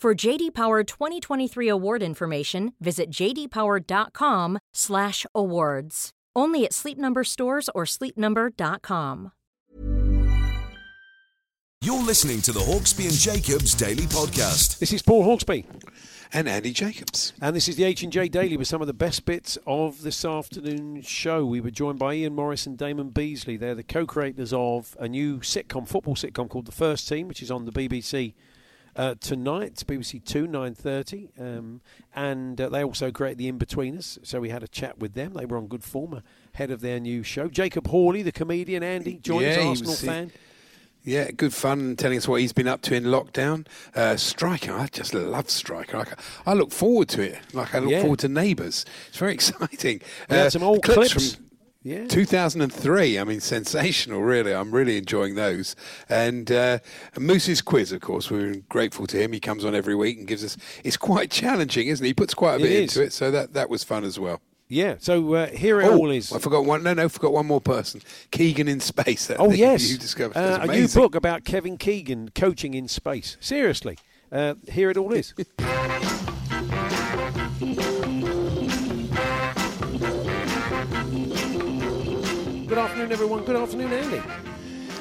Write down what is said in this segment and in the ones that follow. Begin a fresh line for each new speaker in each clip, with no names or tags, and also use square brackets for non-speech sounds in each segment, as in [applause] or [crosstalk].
For JD Power 2023 award information, visit jdpower.com/awards. Only at Sleep Number stores or sleepnumber.com.
You're listening to the Hawksby and Jacobs Daily Podcast.
This is Paul Hawksby.
and Andy Jacobs.
And this is the H&J Daily with some of the best bits of this afternoon's show. We were joined by Ian Morris and Damon Beasley. They're the co-creators of a new sitcom, football sitcom called The First Team, which is on the BBC uh, tonight, BBC Two, nine thirty, um, and uh, they also create the In-Betweeners. So we had a chat with them. They were on good form ahead of their new show. Jacob Hawley, the comedian, Andy, joined
Yeah,
us,
he
Arsenal
was-
fan.
Yeah, good fun telling us what he's been up to in lockdown. Uh, Striker, I just love Striker. I, I look forward to it. Like I look
Yeah.
forward to Neighbours. It's very [laughs] exciting.
We had some old clips.
from
Yeah.
2003. I mean, [laughs] sensational. Really, I'm really enjoying those. And uh, Moose's quiz, of course, we're grateful to him. He comes on every week and gives us. It's quite challenging, isn't it? He puts quite a bit
is.
into it, so that that was fun as well.
Yeah. So uh, here it
Oh,
all is.
I forgot one. No, no, forgot one more person. Keegan in space. That
Oh yes,
you discovered.
Uh, a new book about Kevin Keegan coaching in space. Seriously, uh, here it all is. [laughs] afternoon, everyone. Good afternoon, Andy.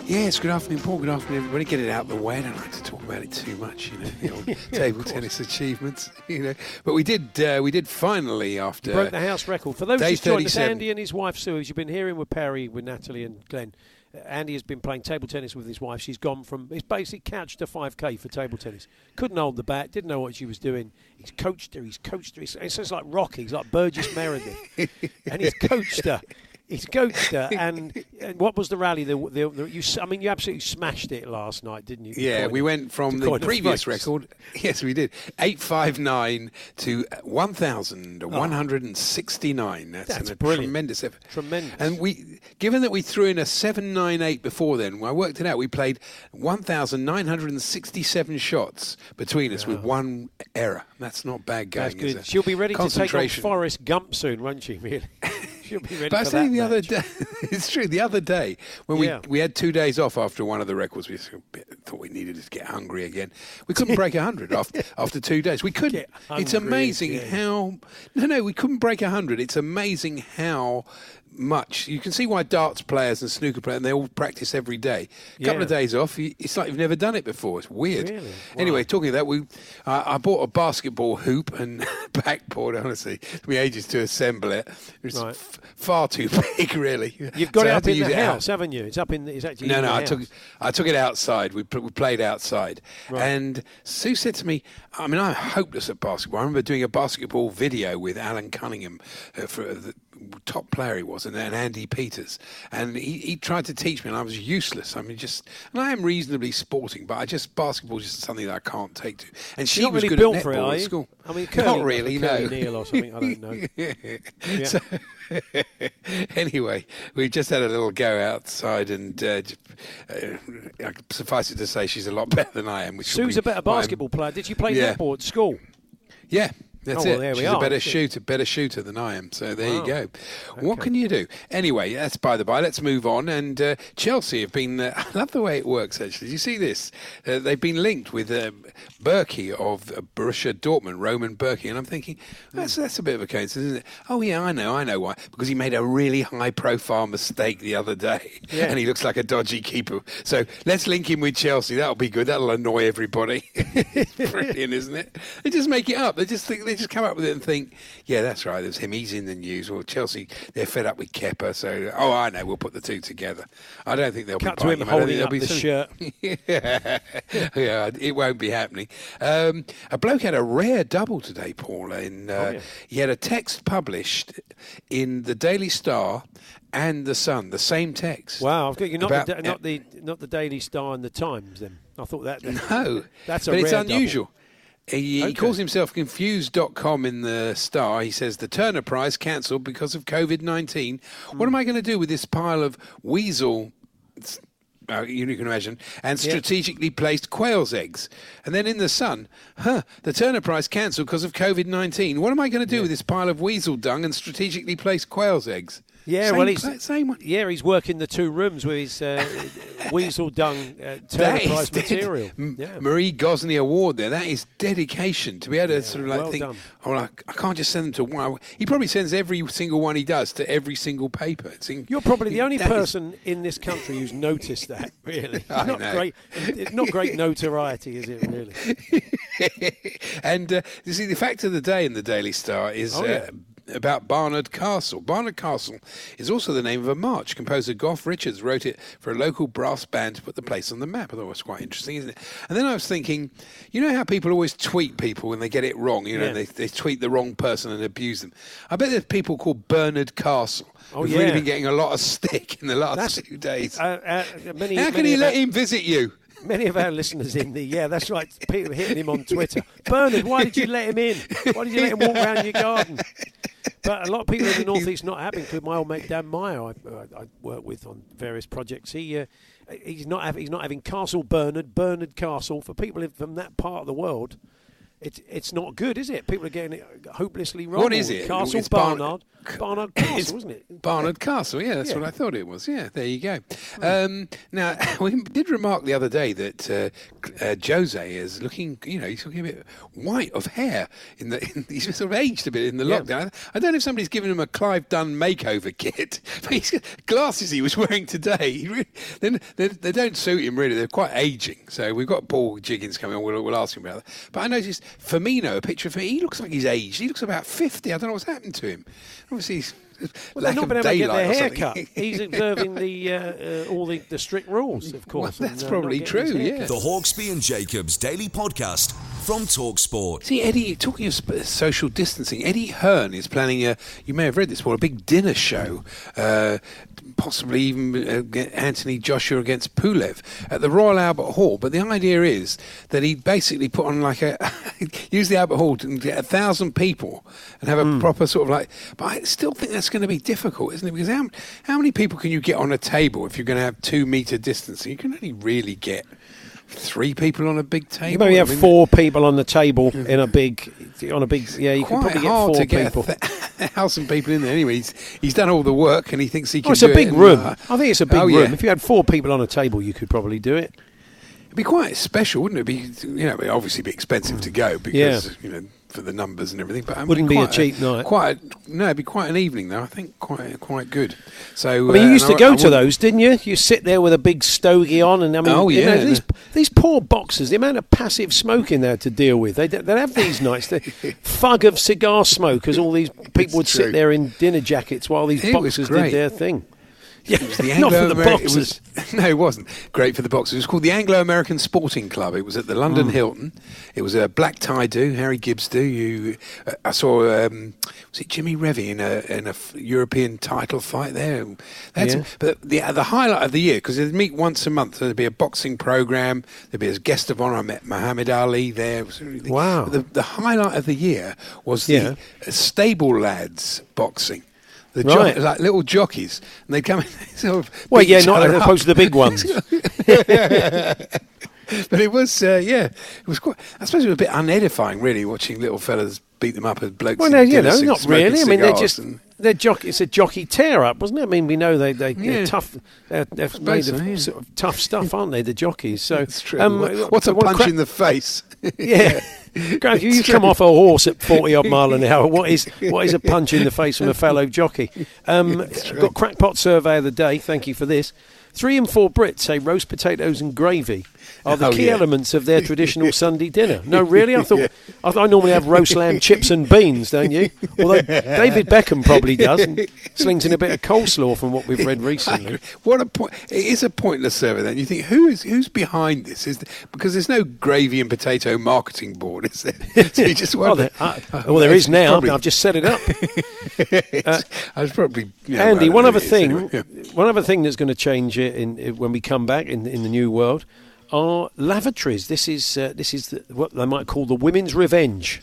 Yes, good afternoon, Paul. Good afternoon, everybody. Get it out of the way. I don't like to talk about it too much, you know, the [laughs] old table tennis achievements, [laughs] you know. But we did, uh, we did finally after.
Broke the house record. For those just joined us, Andy and his wife Sue, as you've been hearing with Perry, with Natalie and Glenn. uh, Andy has been playing table tennis with his wife. She's gone from he's basically couched to 5k for table tennis. Couldn't hold the bat, didn't know what she was doing. He's coached her. He's coached her. It's, it's just like Rocky. He's like Burgess Meredith, [laughs] and he's coached her. Coached her. [laughs] And, and what was the rally? The, the, the, you, I mean, you absolutely smashed it last night, didn't you?
Yeah, we went from the previous record. [laughs] Yes, we did. 859 to 1,169. That's,
That's
a
brilliant.
tremendous effort.
Tremendous.
And we, given that we threw in a 798 before then, I worked it out. We played 1,967 shots between us with one error. That's not bad going.
That's good. She'll be ready to take on. Forrest Gump soon, won't she? Really? [laughs] [laughs] She'll be ready
But I was
for that
saying the other day, [laughs] it's true. The other day when
Yeah.
we we had two days off after one of the records, we thought we needed to get hungry again. We couldn't break hundred after [laughs] after two days. We couldn't. It's amazing
again.
how no no we couldn't break hundred. It's amazing how much you can see why darts players and snooker players and they all practice every day. A couple
Yeah.
of days off, it's like you've never done it before. It's weird.
Really?
Anyway,
Wow.
talking of that, we uh, I bought a basketball hoop and [laughs] backboard. Honestly, it took me ages to assemble it. It was
Right.
f- far too [laughs] big, really.
You've got
So
it up in the
it out.
house, haven't you? It's up in. The, it's actually
No, no, I
house.
took I took it outside. We pl- we played outside,
Right.
and Sue said to me, "I mean, I'm hopeless at basketball. I remember doing a basketball video with Alan Cunningham uh, for the top player he was, and, and Andy Peters, and he, he tried to teach me, and I was useless. I mean, just and I am reasonably sporting, but I just basketball is just something that I can't take to. And she was
really
good
built
at
for it,
netball at school.
I mean, curling,
not really. no,
Neil or something, I don't know. [laughs]
So- [laughs] anyway, we just had a little go outside, and uh, uh, suffice it to say, she's a lot [laughs] better than I am. Which
Sue's
be
a better basketball player. Did you play
Yeah.
netball at school?
Yeah, That's
Oh,
it. She's
are.
a better shooter, better shooter than I am. So there
Wow.
you go. What can you do? Anyway, that's by the by. Let's move on. And uh, Chelsea have been. Uh, [laughs] I love the way it works. Actually, Do you see this? Uh, they've been linked with um, Bürki of Borussia Dortmund, Roman Bürki, and I'm thinking that's that's a bit of a coincidence, isn't it? Oh yeah, I know, I know why. Because he made a really high-profile mistake the other day,
Yeah.
and he looks like a dodgy keeper. So let's link him with Chelsea. That'll be good. That'll annoy everybody. [laughs] Brilliant, isn't it? They just make it up. They just think, they just come up with it and think, yeah, that's right. There's him. He's in the news. Well, Chelsea, they're fed up with Kepa, so oh, I know. We'll put the two together. I don't think they'll
Cut
be
to him holding up
they'll
the
be
shirt. [laughs]
yeah, yeah, it won't be happening. Um, a bloke had a rare double today, Paul. In uh,
Oh, yeah.
he had a text published in the Daily Star and the Sun, the same text.
Wow, I've got you not
About-
the, not the not the Daily Star and the Times. Then I thought that. [laughs]
No,
That's a
but it's
rare double.
He,
Okay.
he calls himself confused.com in the Star. He says the Turner Prize cancelled because of COVID 19. What
Hmm.
am I going to do with this pile of weasel? Uh, you can imagine, and
Yeah.
strategically placed quail's eggs. And then in the sun, huh, the Turner Prize cancelled because of COVID 19. What am I going to do with this pile of weasel dung and strategically placed quail's eggs?
Yeah,
Same
well, he's
same one.
Yeah, he's working the two rooms with his uh, [laughs] weasel dung uh, Turner Prize material. Yeah.
Marie Gosney Award there. That is dedication to be able to sort of like
well
think,
done.
oh, well, I, I can't just send them to one. He probably sends every single one he does to every single paper. It's in-
You're probably the only
that is-
person in this country who's noticed that. [laughs] Really, [laughs] not
know.
great. It's not great notoriety, is it? Really?
and uh, you see, the fact of the day in the Daily Star is
Oh, yeah.
uh, about Barnard Castle. Barnard Castle is also the name of a march. Composer Goff Richards wrote it for a local brass band to put the place on the map. I thought it was quite interesting, isn't it? And then I was thinking, you know how people always tweet people when they get it wrong? You know,
Yeah.
they, they tweet the wrong person and abuse them. I bet there's people called Bernard Castle.
Oh,
who've
yeah.
really been getting a lot of stick in the last
That's-
few days.
Uh, uh, many,
how can he let him visit you?
Many of our listeners in the yeah, that's right. People hitting him on Twitter. Bernard, why did you let him in? Why did you let him walk around your garden? But a lot of people in the northeast not happy. Including my old mate Dan Meyer, I, I, I work with on various projects. He uh, he's not having he's not having Castle Bernard Bernard Castle for people from that part of the world. It's it's not good, is it? People are getting it hopelessly wrong.
What is it?
Castle
It's Barn-
Barnard. Barnard [coughs] Castle, isn't it?
Barnard Castle, yeah, that's
Yeah.
what I thought it was. Yeah, there you go.
Hmm.
Um, now, [laughs] we did remark the other day that uh, uh, Jose is looking, you know, he's looking a bit white of hair. In the, [laughs] in, he's sort of aged a bit in the
Yeah.
lockdown. I don't know if somebody's given him a Clive Dunn makeover [laughs] kit, but he's got glasses he was wearing today. Really, they, they, they don't suit him really. They're quite aging. So we've got Paul Jiggins coming on. We'll, we'll ask him about that. But I noticed Firmino, a picture of him, he looks like he's aged. He looks about 50. I don't know what's happened to him. Obviously, he's
Well, they've not been able to get their
or
hair cut. He's observing the uh, uh, all the, the strict rules, of
Well,
course.
that's
and, uh,
probably
not getting his
true,
hair
yeah.
The Hawksby and Jacobs Daily Podcast from Talksport.
See, Eddie, talking of sp- social distancing, Eddie Hearn is planning a, you may have read this, before, a big dinner show, uh, possibly even uh, Anthony Joshua against Pulev at the Royal Albert Hall. But the idea is that he basically put on like a, [laughs] [laughs] use the Albert Hall and get a thousand people and have a
Hmm.
proper sort of like, but I still think that's going to be difficult, isn't it? Because how, how many people can you get on a table if you're going to have two metre distancing? You can only really get three people on a big table.
You maybe
I
have
mean,
four people on the table in a big, on a big. Yeah, you could
quite
probably get four
to get
people. [laughs]
a th- thousand people in there. Anyway, he's, he's done all the work and he thinks he can
Oh, it's a big
and,
room.
uh,
I think it's a big
oh,
room.
yeah.
If you had four people on a table, you could probably do it.
It'd be quite special, wouldn't it? Be you know, it'd obviously be expensive to go because
Yeah.
you know for the numbers and everything. But it'd
Wouldn't be a
quite
cheap night.
Quite a, no, it'd be quite an evening though. I think quite quite good. So
I mean, you
uh,
used to
I-
go
I
to those, didn't you? You sit there with a big stogie on, and I mean,
Oh,
you know, these these poor boxers, the amount of passive smoking they had to deal with. They they have these nights, the [laughs] fug of cigar smoke, as all these people would
true.
sit there in dinner jackets while these
It
boxers did their thing. Yeah,
It was the [laughs]
not for the
Anglo-Ameri- it was- no, it wasn't great for the boxers. It was called the Anglo-American Sporting Club. It was at the London
Hmm.
Hilton. It was a black tie do, Harry Gibbs do. You, uh, I saw. Um, was it Jimmy Revie in a in a f- European title fight there? Had
Yeah.
but the the highlight of the year because they'd meet once a month. There'd be a boxing program. There'd be a guest of honour. I met Muhammad Ali there. Really-
Wow.
The, the highlight of the year was the
Yeah.
uh, stable lads boxing. The
Right.
like little jockeys, and they'd come in [laughs] sort of.
Well, yeah, not as opposed to the big ones. [laughs] [laughs] [laughs]
But it was, uh, yeah, it was quite. I suppose it was a bit unedifying, really, watching little fellas beat them up as blokes.
Well, no, you know, not really. I mean, they're just
and-
they're jockey. It's a jockey tear up, wasn't it? I mean, we know they they they're
Yeah.
tough. They're, they're made
so,
of
yeah.
sort of tough stuff, aren't they? The jockeys. So
It's true.
um,
What- What's a punch
cra-
in the face? [laughs]
Yeah. Grant, you come off a horse at 40 odd mile an hour. What is what is a punch in the face from a fellow jockey? [laughs] Um, got crackpot survey of the day. Thank you for this. Three in four Brits say roast potatoes and gravy are the
Oh,
key
yeah.
elements of their traditional [laughs] Sunday dinner. No, really? I thought I, I normally have roast lamb, chips, and beans, don't you? Although David Beckham probably does, and slings in a bit of coleslaw from what we've read recently. [laughs]
What a point! It is a pointless survey. Then you think who is who's behind this? Is because there's no gravy and potato marketing board, is there? [laughs] So you just
Well, there, uh, well, there is now.
probably-
I've just set it up.
it's- I was probably yeah,
Andy, one other thing,
anyway, yeah.
one other thing that's going to change in, when we come back in, in the new world are lavatories. This is uh, this is the, what they might call the women's revenge.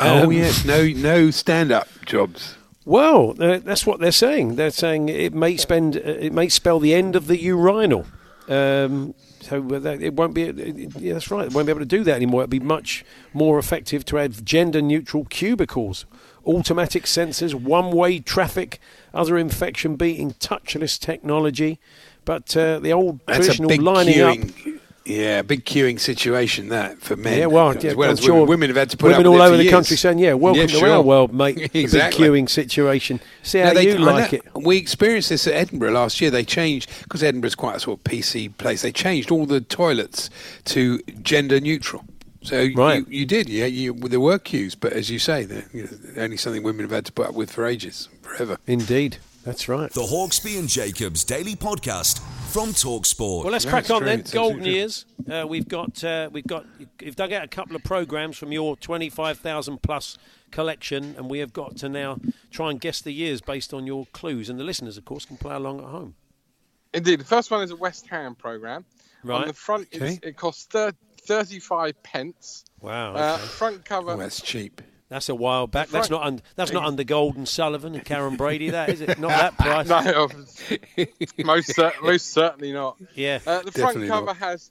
Oh
Um,
yes, no no stand up jobs.
Well, uh, that's what they're saying. They're saying it may spend uh, it may spell the end of the urinal. Um, so that- it won't be. It, it- yeah, that's right. It won't be able to do that anymore. It'd be much more effective to have gender-neutral cubicles, automatic sensors, one-way traffic, other infection-beating touchless technology. But uh, the old
That's
traditional
big
lining up.
queuing. Yeah, big queuing situation that for men.
Yeah, well,
as
yeah,
well
I'm
as
sure
women. Women have had to put
women
up with it.
Women
all over
the country saying, "Yeah, welcome
Yeah,
to
sure.
our world, mate."
Exactly. [laughs]
The big queuing situation. See how
No, they-
you
I
like it.
We experienced this at Edinburgh last year. They changed because Edinburgh's quite a sort of PC place. They changed all the toilets to gender neutral. So
Right.
you, you did, yeah. You, there were queues, but as you say, they're you know, only something women have had to put up with for ages, forever.
Indeed, that's right.
The Hawksby and Jacobs Daily Podcast from Talksport.
Well, let's
Yeah,
crack
it's
on
true.
then.
It's
Golden years. Uh, we've got uh, we've got you've dug out a couple of programs from your twenty five thousand plus collection, and we have got to now try and guess the years based on your clues. And the listeners, of course, can play along at home.
Indeed, the first one is a West Ham program.
Right.
On the front, it's,
Okay.
it costs thir- 35 pence.
Wow.
Uh, front cover.
Oh, that's cheap.
That's a while back. That's
front-
not un- that's not under Gold and Sullivan and Karren Brady. That is it? Not [laughs] that price.
No, most cer- most certainly not.
Yeah.
Uh, the front
Definitely
cover
not.
has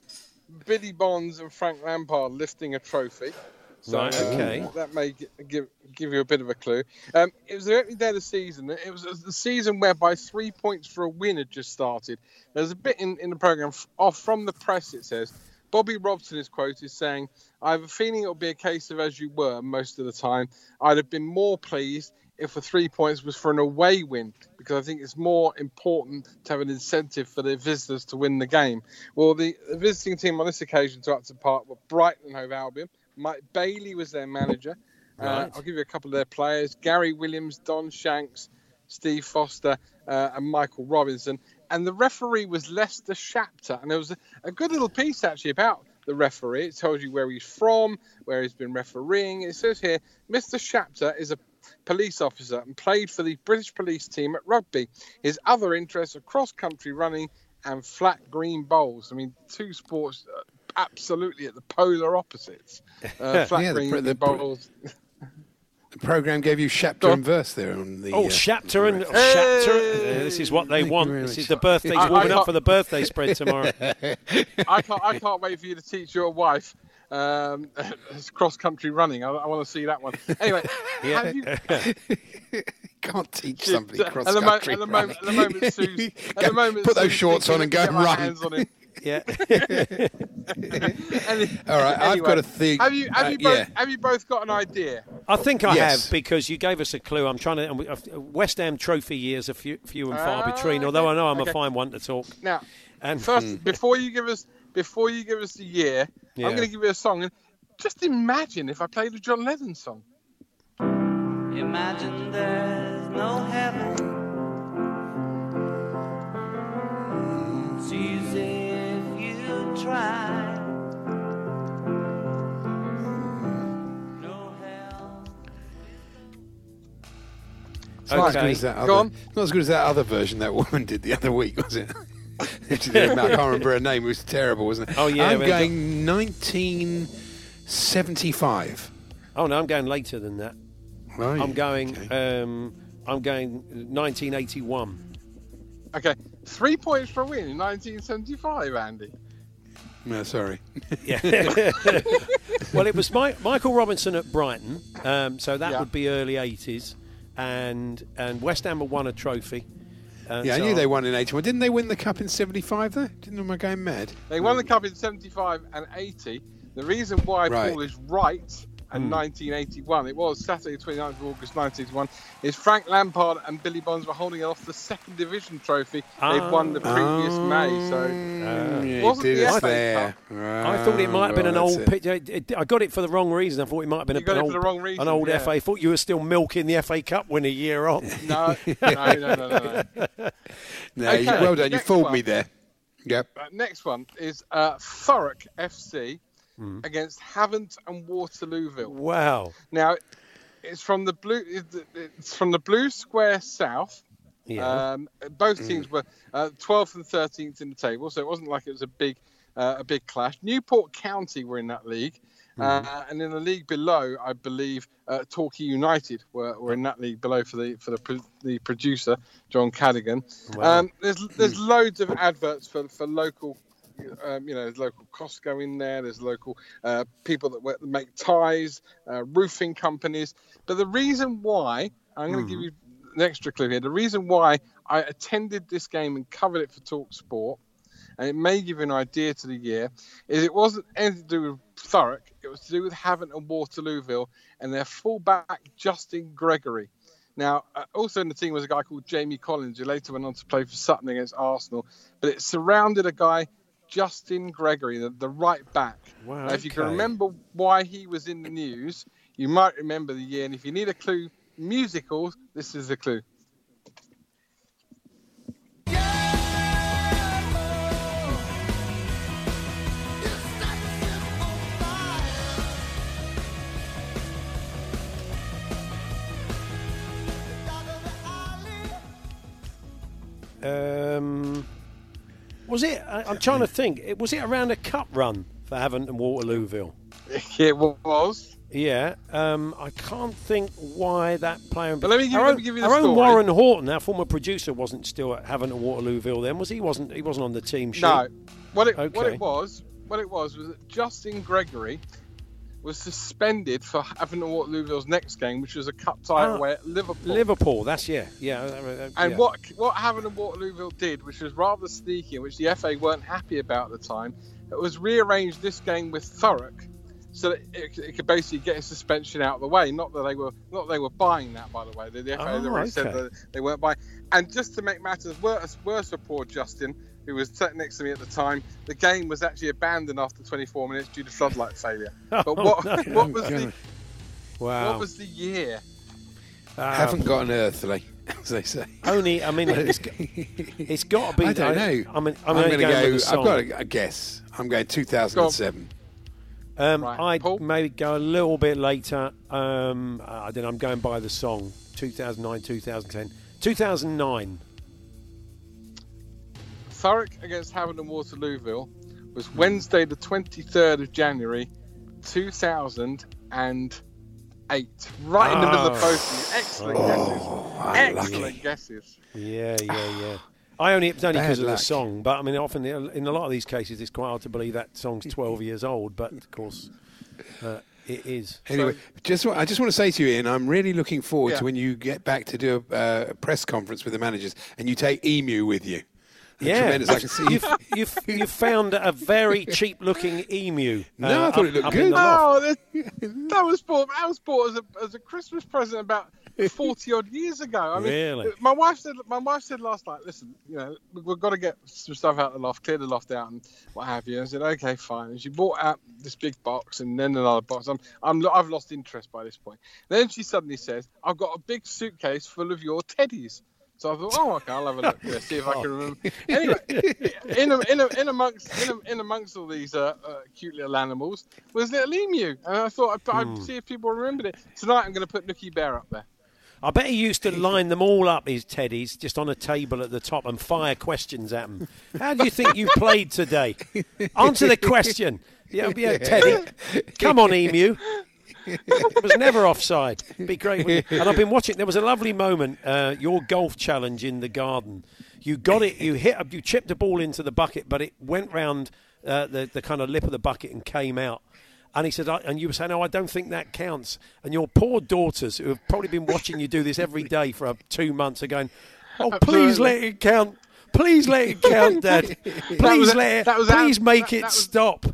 Billy Bonds and Frank Lampard lifting a trophy. So
Right,
uh,
okay.
that may gi- give give you a bit of a clue. Um, it was the opening day of the season. It was the season whereby three points for a win had just started. There's a bit in, in the program f- off from the press. It says Bobby Robson is quoted saying, "I have a feeling it'll be a case of as you were most of the time. I'd have been more pleased if the three points was for an away win because I think it's more important to have an incentive for the visitors to win the game. Well, the, the visiting team on this occasion to Upton Park were Brighton and Hove Albion. Mike Bailey was their manager. Uh, I'll give you a couple of their players: Gary Williams, Don Shanks, Steve Foster, uh, and Michael Robinson. And the referee was Lester Shapter, and there was a, a good little piece actually about the referee. It tells you where he's from, where he's been refereeing. It says here, Mr. Shapter is a police officer and played for the British police team at rugby. His other interests are cross country running and flat green bowls. I mean, two sports uh, absolutely at the polar opposites. Uh, [laughs] flat
Yeah, the
green
the pr-
bowls.
The program gave you chapter and verse there on the.
Oh,
uh,
Shapter and
the-
Chapter.
Hey!
Uh, this is what they
Thank
want.
very
This is the birthday.
I- I
warming up for the birthday spread tomorrow. [laughs]
I can't. I can't wait for you to teach your wife um, [laughs] cross country running. I, I want to see that one. Anyway, [laughs]
Yeah.
you,
Can't teach somebody
at
cross
the, mo-
country.
at the moment, at the moment, Sue's, at the moment,
Put those shorts on and go
"Let me
and
get my
run."
Hands on him."
yeah. [laughs]
Any-
All right, I've
anyway,
got a thing.
Have you have
uh,
you both
yeah.
have you both got an idea?
I think I
Yes.
have because you gave us a clue. I'm trying to. uh, West Ham trophy years are few, few and far
Ah,
between.
okay,
Although I know I'm
okay.
a fine one to talk.
Now,
And
first, before you give us before you give us the year,
Yeah.
I'm going to give you a song. And just imagine if I played a John Lennon song.
Imagine there's no heaven. It's
not as good as that
Go
other,
on.
Not as good as that other version that woman did the other week, was it? [laughs] I can't remember her name. It was terrible, wasn't it?
Oh, yeah,
I'm going 1975.
oh no, I'm going later than that.
Are you?
I'm going.
Okay.
Um, I'm going 1981.
Okay, three points for a win in 1975, Andy.
No, sorry.
Yeah. [laughs] [laughs] well, it was Mi- Michael Robinson at Brighton, um, so that
Yeah.
would be early 80s, and and West Ham had won a trophy. Uh,
Yeah, I knew they won in 81. Didn't they win the cup in 75, though? Didn't am I going mad?
They won the cup in 75 and 80. The reason why
Right.
Paul is right and 1981, it was Saturday, 29th of August 1981, is Frank Lampard and Billy Bonds were holding off the second division trophy they've won the previous May. So
Oh, yeah,
Wasn't
he did
the
us
FA
there.
I thought it might have been
Oh,
an old
that's it.
picture. It- it- I got it for the wrong reason. I thought it might have been a, an old,
the wrong reason,
an old
yeah.
FA. I thought you were still milking the FA Cup win a year on. [laughs]
no, no, no, no, no. no. [laughs]
No, you-
Okay,
well done. You fooled
one.
me there. Yep.
Uh, next one is uh, Thurrock FC
Hmm.
against Havant and Waterlooville.
wow.
Now, it's from the blue. It's from the Blue Square South.
Yeah.
Um, both teams were uh, 12th and 13th in the table, so it wasn't like it was a big, uh, a big clash. Newport County were in that league, uh, and in the league below, I believe uh, Torquay United were, were in that league below for the for the, pro- the producer John Cadigan.
Wow.
Um, there's there's loads of adverts for for local. Um, you know, there's local Costco in there. There's local uh, people that, make ties, uh, roofing companies. But the reason why I'm going to give you an extra clue here. The reason why I attended this game and covered it for Talk Sport, and it may give you an idea to the year, is it wasn't anything to do with Thurrock. It was to do with Havant and Waterlooville and their fullback Justin Gregory. Now, uh, also in the team was a guy called Jamie Collins, who later went on to play for Sutton against Arsenal. But it surrounded a guy, Justin Gregory, the, the right back.
Wow,
Now, if you can remember why he was in the news, you might remember the year. And if you need a clue, musicals, this is the clue.
Um, was it? I, I'm trying to think. It was it around a cup run for Havant and Waterlooville? [laughs]
It was.
Yeah, um, I can't think why that player.
But let me give-
our
let
own,
me give you the
our own. Warren Horton, our former producer, wasn't still at Havant and Waterlooville then, was he? wasn't He wasn't on the team sheet.
No. What it what it was, what it was was that Justin Gregory was suspended for Havant and Waterlooville's next game, which was a cup tie
Ah,
away at Liverpool.
Liverpool. That's yeah, yeah. uh, uh,
And
yeah.
what what Havant and Waterlooville did, which was rather sneaky, which the FA weren't happy about at the time, it was rearranged this game with Thurrock, so that it, it could basically get a suspension out of the way. Not that they were not they were buying that, by the way. The, the FA
Oh,
already said that they weren't buying. And just to make matters worse, worse for poor Justin, who was sat next to me at the time, the game was actually abandoned after 24 minutes due to floodlight failure. [laughs] But
Oh,
what
no. [laughs]
what was the
wow.
what was the year?
Uh,
Haven't got an earthly, [laughs] as they say.
only. I mean, it's, it's got to be.
I don't know.
I mean, I'm,
I'm going to
going
go.
with the
I've got a, a guess. I'm going 2007.
Um,
Right.
I'd
Paul?
maybe go a little bit later. Um, I don't know. I'm going by the song. 2009, 2010, 2009.
Thurrock against Havant and Waterlooville was Wednesday, the 23rd of January, 2008. Right in the middle of
Oh.
both of you. Excellent guesses. Excellent guesses.
Yeah, yeah, [sighs] yeah. I only it's only because of the song, but I mean, often in a lot of these cases, it's quite hard to believe that song's 12 years old. But of course, uh, it is.
Anyway, just I just want to say to you, Ian, I'm really looking forward
Yeah.
to when you get back to do a, uh, a press conference with the managers and you take Emu with you. [laughs]
Yeah,
Tremendous. I can see you.
you've, you've, you've found a very cheap-looking emu. [laughs]
No, I uh, thought it looked good.
No, loft.
Oh, that, that was bought. That was bought as a as a Christmas present about forty odd years ago. I mean,
Really?
my wife said. My wife said last night, "Listen, you know, we- we've got to get some stuff out of the loft, clear the loft out, and what have you." I said, "Okay, fine." And she bought out this big box and then another box. I'm, I'm, I've lost interest by this point. Then she suddenly says, "I've got a big suitcase full of your teddies." So I thought, oh, okay, I'll have a look, yeah, see if I [laughs] can remember. Anyway, in, in, in amongst in, in amongst all these uh, uh, cute little animals was little emu, and I thought I'd, I'd see if people remembered it. Tonight, I'm going to put Nookie Bear up there.
I bet he used to line them all up, his teddies, just on a table at the top and fire questions at them. How do you think you played today? [laughs] Answer the question. Yeah, yeah, Teddy. [laughs] Come on, Emu. It was never offside. Be great. And I've been watching. There was a lovely moment. Uh, your golf challenge in the garden. You got it. You hit. You chipped a ball into the bucket, but it went round uh, the the kind of lip of the bucket and came out. And he said, and you were saying, "No, I don't think that counts." And your poor daughters, who have probably been watching you do this every day for uh, two months, are going, "Oh, please let it count! Please let it count, Dad! Please let it! please make it stop!"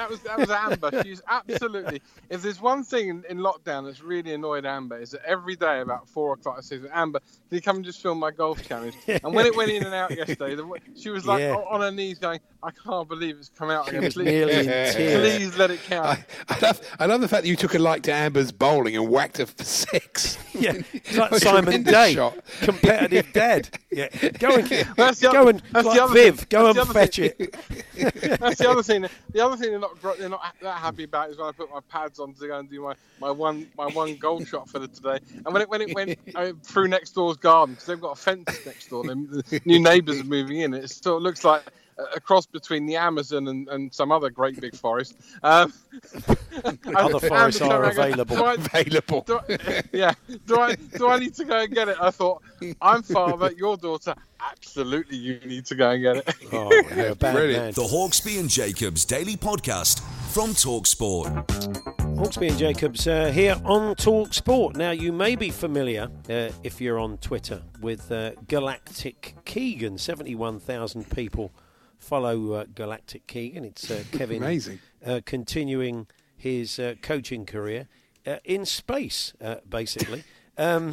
That was that was Amber. She's absolutely. If there's one thing in, in lockdown that's really annoyed Amber is that every day about four o'clock I said, "Amber, can you come and just film my golf challenge?" And when it went in and out yesterday, the, she was like
Yeah.
on her knees going, "I can't believe it's come out again. Please,
nearly
please let it count."
I, I, love, I love the fact that you took a like to Amber's bowling and whacked her for six. [laughs]
Yeah, [laughs] it's like Simon
tremendous
Day,
shot.
competitive dad. Yeah, go and
That's the
go
other-
and
that's the other
Viv,
thing-
go
that's
and
other
fetch
thing.
it. [laughs]
That's the other thing. The other thing they're not they're not that happy about is when I put my pads on to go and do my, my one my one goal shot for the today. And when it when it went [laughs] uh, through next door's garden because they've got a fence next door, the new neighbours are moving in. It still looks like a a cross between the Amazon and, and some other great big forest. Um, [laughs]
Other forests are
around
available.
"Do I-
Available.
do I, [laughs] yeah. Do I do I need to go and get it? I thought I'm father, your daughter. Absolutely, you need to go and get it.
Oh, [laughs] you're a bad
Brilliant.
man.
The Hawksby and Jacobs Daily Podcast from Talksport.
Hawksby and Jacobs uh, here on Talk Sport. Now, you may be familiar, uh, if you're on Twitter, with uh, Galactic Keegan. 71,000 people follow uh, Galactic Keegan. It's uh, [laughs] Kevin
Amazing.
Uh, continuing his uh, coaching career uh, in space, uh, basically. [laughs] Um,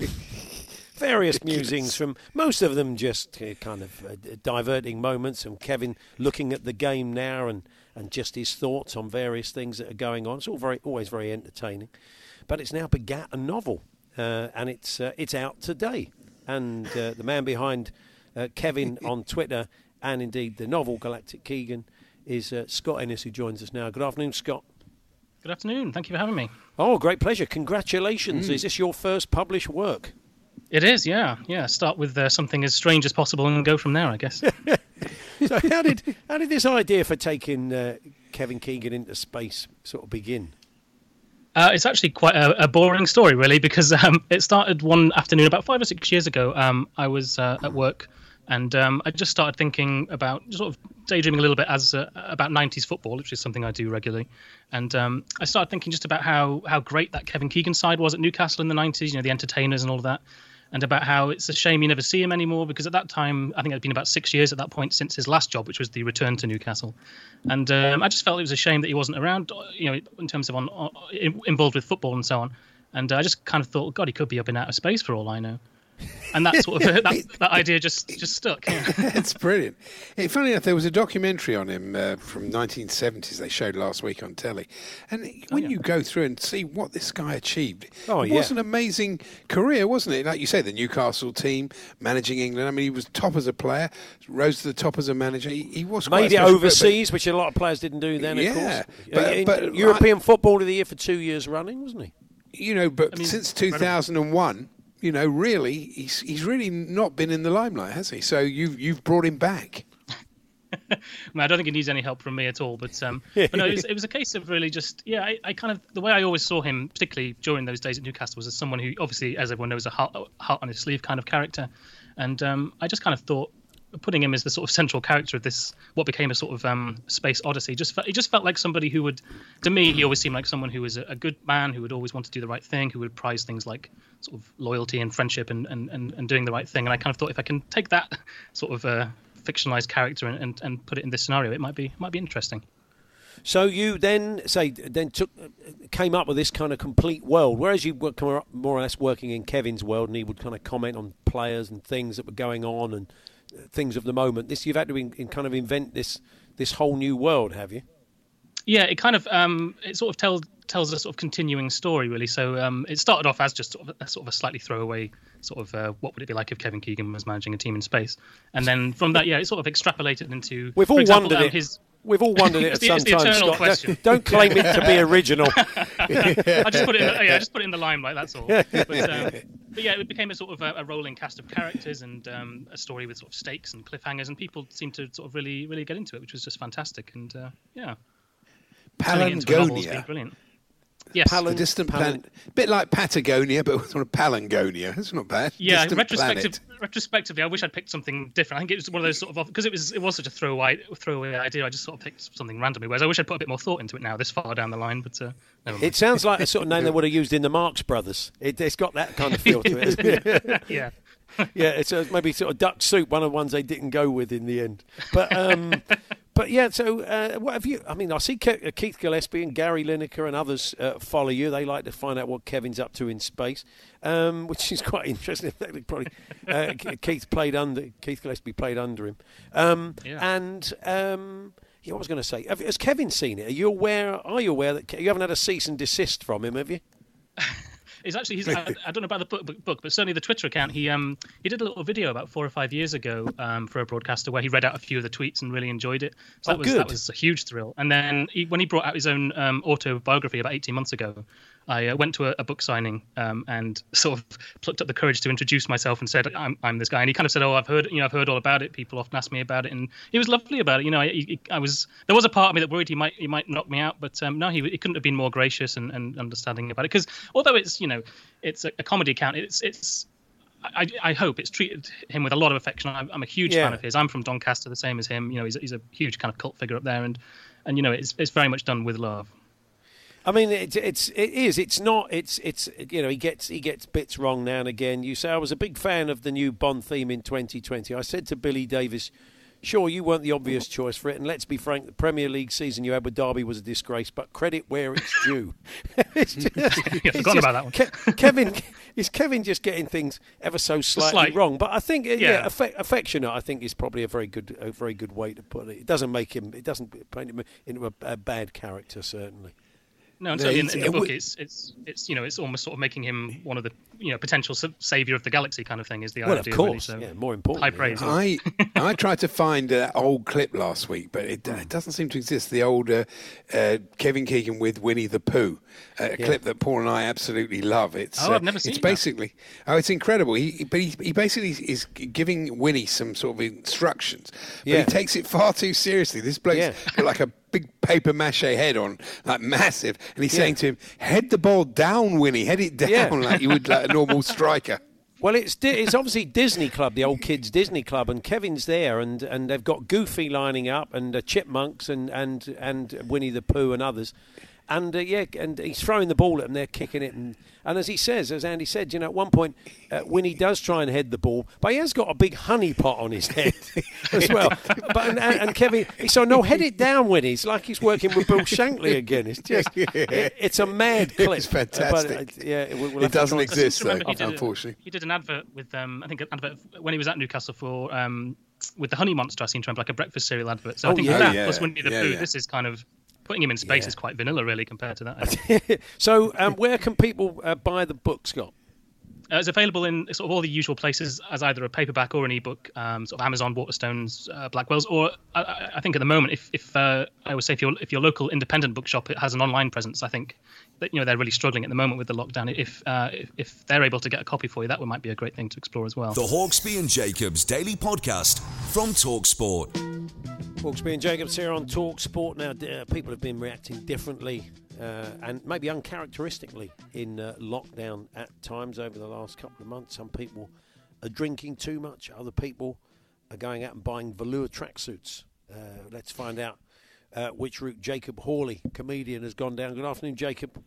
various musings from most of them just uh, kind of uh, diverting moments and Kevin looking at the game now and, and just his thoughts on various things that are going on. It's all very always very entertaining, but it's now begat a novel uh, and it's uh, it's out today. And uh, the man behind uh, Kevin [laughs] on Twitter and indeed the novel Galactic Keegan is uh, Scott Ennis who joins us now. Good afternoon, Scott.
Good afternoon. Thank you for having me.
Oh, great pleasure! Congratulations! Is this your first published work?
It is, yeah, yeah. Start with uh, something as strange as possible and go from there, I guess. [laughs]
so how did how did this idea for taking uh, Kevin Keegan into space sort of begin?
Uh, it's actually quite a, a boring story, really, because um, it started one afternoon about five or six years ago. Um, I was uh, at work, and um, I just started thinking about sort of daydreaming a little bit as uh, about '90s football, which is something I do regularly. And um, I started thinking just about how how great that Kevin Keegan side was at Newcastle in the '90s. You know, the entertainers and all of that. And about how it's a shame you never see him anymore because at that time, I think it had been about six years at that point since his last job, which was the return to Newcastle. And um, I just felt it was a shame that he wasn't around, you know, in terms of on, on involved with football and so on. And uh, I just kind of thought, God, he could be up in outer space for all I know. And that sort of that, that idea just just stuck. Yeah. [laughs]
It's brilliant. Hey, funny enough, there was a documentary on him uh, from 1970s they showed last week on telly. And when
yeah.
you go through and see what this guy achieved,
Oh,
it
yeah.
was an amazing career, wasn't it? Like you say, the Newcastle team, managing England. I mean, he was top as a player, rose to the top as a manager. He, he was quite
Made it
special player, but-
overseas, which a lot of players didn't do then.
Yeah,
of course,
but- but
European Football of the Year for two years running, wasn't he?
you know, but
I mean,
since
incredible.
2001, you know, really, he's he's really not been in the limelight, has he? So you've you've brought him back. [laughs]
I, mean, I don't think he needs any help from me at all. But, um, [laughs] but no, it was, it was a case of really just yeah. I, I kind of the way I always saw him, particularly during those days at Newcastle, was as someone who obviously, as everyone knows, a heart, heart on his sleeve kind of character. And um, I just kind of thought putting him as the sort of central character of this what became a sort of um, space odyssey. Just felt, he just felt like somebody who would to me he always seemed like someone who was a, a good man who would always want to do the right thing who would prize things like sort of loyalty and friendship and, and, and, and doing the right thing. And i kind of thought if i can take that [laughs] sort of uh, fictionalized character and, and, and put it in this scenario it might be might be interesting.
So you then say then took came up with this kind of complete world, whereas you were more or less working in Kevin's world, and he would kind of comment on players and things that were going on and things of the moment. This you've had to in, in kind of invent this this whole new world, have you?
Yeah, it kind of um, it sort of tells tells a sort of continuing story really. So um, it started off as just sort of a, sort of a slightly throwaway sort of uh, what would it be like if Kevin Keegan was managing a team in space, and then from that, yeah, it sort of extrapolated into.
We've all
example,
wondered
um,
it.
His,
We've all wondered it [laughs] at
the-
some time, Scott.
question.
Don't claim it to be [laughs] original. [laughs]
I just put it. In, the- yeah, I just put it in the limelight. That's all. But, um, but yeah, it became a sort of a, a rolling cast of characters and um, a story with sort of stakes and cliffhangers, and people seemed to sort of really, really get into it, which was just fantastic. And uh, yeah, turning it into novel has been brilliant. Yes.
Palin-
The distant
Palin-
planet, a bit like Patagonia, but sort of Palangonia. It's not bad.
Yeah,
Distant
retrospective,
planet.
retrospectively, I wish I'd picked something different. I think it was one of those sort of because it was it was such a throwaway throwaway idea. I just sort of picked something randomly. Whereas I wish I'd put a bit more thought into it now, this far down the line. But uh.
It sounds like a sort of name they [laughs] would have used in the Marx Brothers. It, it's got that kind of feel to it. [laughs]
yeah. [laughs]
yeah, it's uh maybe sort of duck soup, one of the ones they didn't go with in the end. But um, but yeah, so uh, what have you? I mean, I see Ke- uh, Keith Gillespie and Gary Lineker and others uh, follow you. They like to find out what Kevin's up to in space, um, [laughs] which is quite interesting. In [laughs] fact, they Probably uh, Keith played under Keith Gillespie played under him, um,
Yeah.
and. Um, yeah, what was going to say? Have, has Kevin seen it? Are you aware? Are you aware that you haven't had a cease and desist from him? Have you? [laughs]
It's actually he's, [laughs] I, I don't know about the book, book, book, but certainly the Twitter account. He um he did a little video about four or five years ago um for a broadcaster where he read out a few of the tweets and really enjoyed it. So that
Oh,
was
good.
that was a huge thrill. And then he, when he brought out his own um, autobiography about eighteen months ago, I uh, went to a, a book signing um and sort of plucked up the courage to introduce myself and said I'm I'm this guy. And he kind of said, oh I've heard you know I've heard all about it. People often ask me about it, and he was lovely about it. You know I, he, I was there was a part of me that worried he might he might knock me out, but um, no he, he couldn't have been more gracious and, and understanding about it because although it's you know it's a, a comedy account. It's it's. I, I hope it's treated him with a lot of affection. I'm, I'm a huge
Yeah.
fan of his. I'm from Doncaster, the same as him. You know, he's a, he's a huge kind of cult figure up there, and and you know, it's it's very much done with love.
I mean, it's it's it is. It's not. It's it's you know he gets he gets bits wrong now and again. You say I was a big fan of the new Bond theme in 2020. I said to Billy Davies, "Sure, you weren't the obvious choice for it, and let's be frank, the Premier League season you had with Derby was a disgrace. But credit where it's due." [laughs] it's just, [laughs] it's
forgotten about that one.
Ke- Kevin is Kevin just getting things ever so slightly
Slight.
wrong. But I think uh, yeah,
Yeah.
affe- affectionate. I think is probably a very good a very good way to put it. It doesn't make him. It doesn't paint him into a, a bad character certainly.
No, and
No,
in, in the
it
book, it's it's it's you know, it's almost sort of making him one of the you know potential savior of the galaxy kind of thing is the
Well,
idea.
of
really,
course,
so
yeah, more important.
high praise. yeah.
I [laughs] I tried to find that old clip last week, but it, it doesn't seem to exist. The old uh, uh, Kevin Keegan with Winnie the Pooh, uh, a clip that Paul and I absolutely love. It's
Oh, I've
uh,
never seen
It's
that.
basically oh, it's incredible. He but he, he basically is giving Winnie some sort of instructions, but
Yeah.
he takes it far too seriously. This bloke's
Yeah.
like a big paper mache head on, like massive, and he's
Yeah.
saying to him, "Head the ball down, Winnie. Head it down
Yeah.
like you would like a normal [laughs] striker."
Well, it's it's obviously Disney Club, the old kids Disney Club, and Kevin's there, and, and they've got Goofy lining up, and uh, Chipmunks, and, and and Winnie the Pooh, and others, and uh, yeah, and he's throwing the ball at them, they're kicking it, and and as he says, as Andy said, you know, at one point, uh, Winnie does try and head the ball, but he has got a big honey pot on his head [laughs] as well. But and, and Kevin, he's so no, head it down, Winnie. It's like he's working with Bill Shankly again. It's just, [laughs] it, it's a mad clip.
It's
Uh, but,
fantastic.
uh, yeah, we'll, we'll
It doesn't exist, though,
he did a-
unfortunately.
he did an advert with um, I think an advert when he was at Newcastle for um, with the Honey Monster. I seem to remember like a breakfast cereal advert. So
Oh,
I think
yeah.
that
Yeah.
plus Winnie the
Yeah,
Pooh,
yeah.
this is kind of putting him in space is quite vanilla, really, compared to that. [laughs]
So, um, where can people uh, buy the book, Scott?
Uh, it's available in sort of all the usual places as either a paperback or an ebook, um, sort of Amazon, Waterstones, uh, Blackwell's, or I- I, I think at the moment, if, if uh, I would say if your if your local independent bookshop it has an online presence, I think that you know they're really struggling at the moment with the lockdown. If uh, if, if they're able to get a copy for you, that would might be a great thing to explore as well.
The Hawksby and Jacobs Daily Podcast from Talksport.
Hawksby and Jacobs here on Talk Sport. Now, uh, people have been reacting differently uh, and maybe uncharacteristically in uh, lockdown at times over the last couple of months. Some people are drinking too much, other people are going out and buying velour tracksuits. Uh, let's find out uh, which route Jacob Hawley, comedian, has gone down. Good afternoon, Jacob.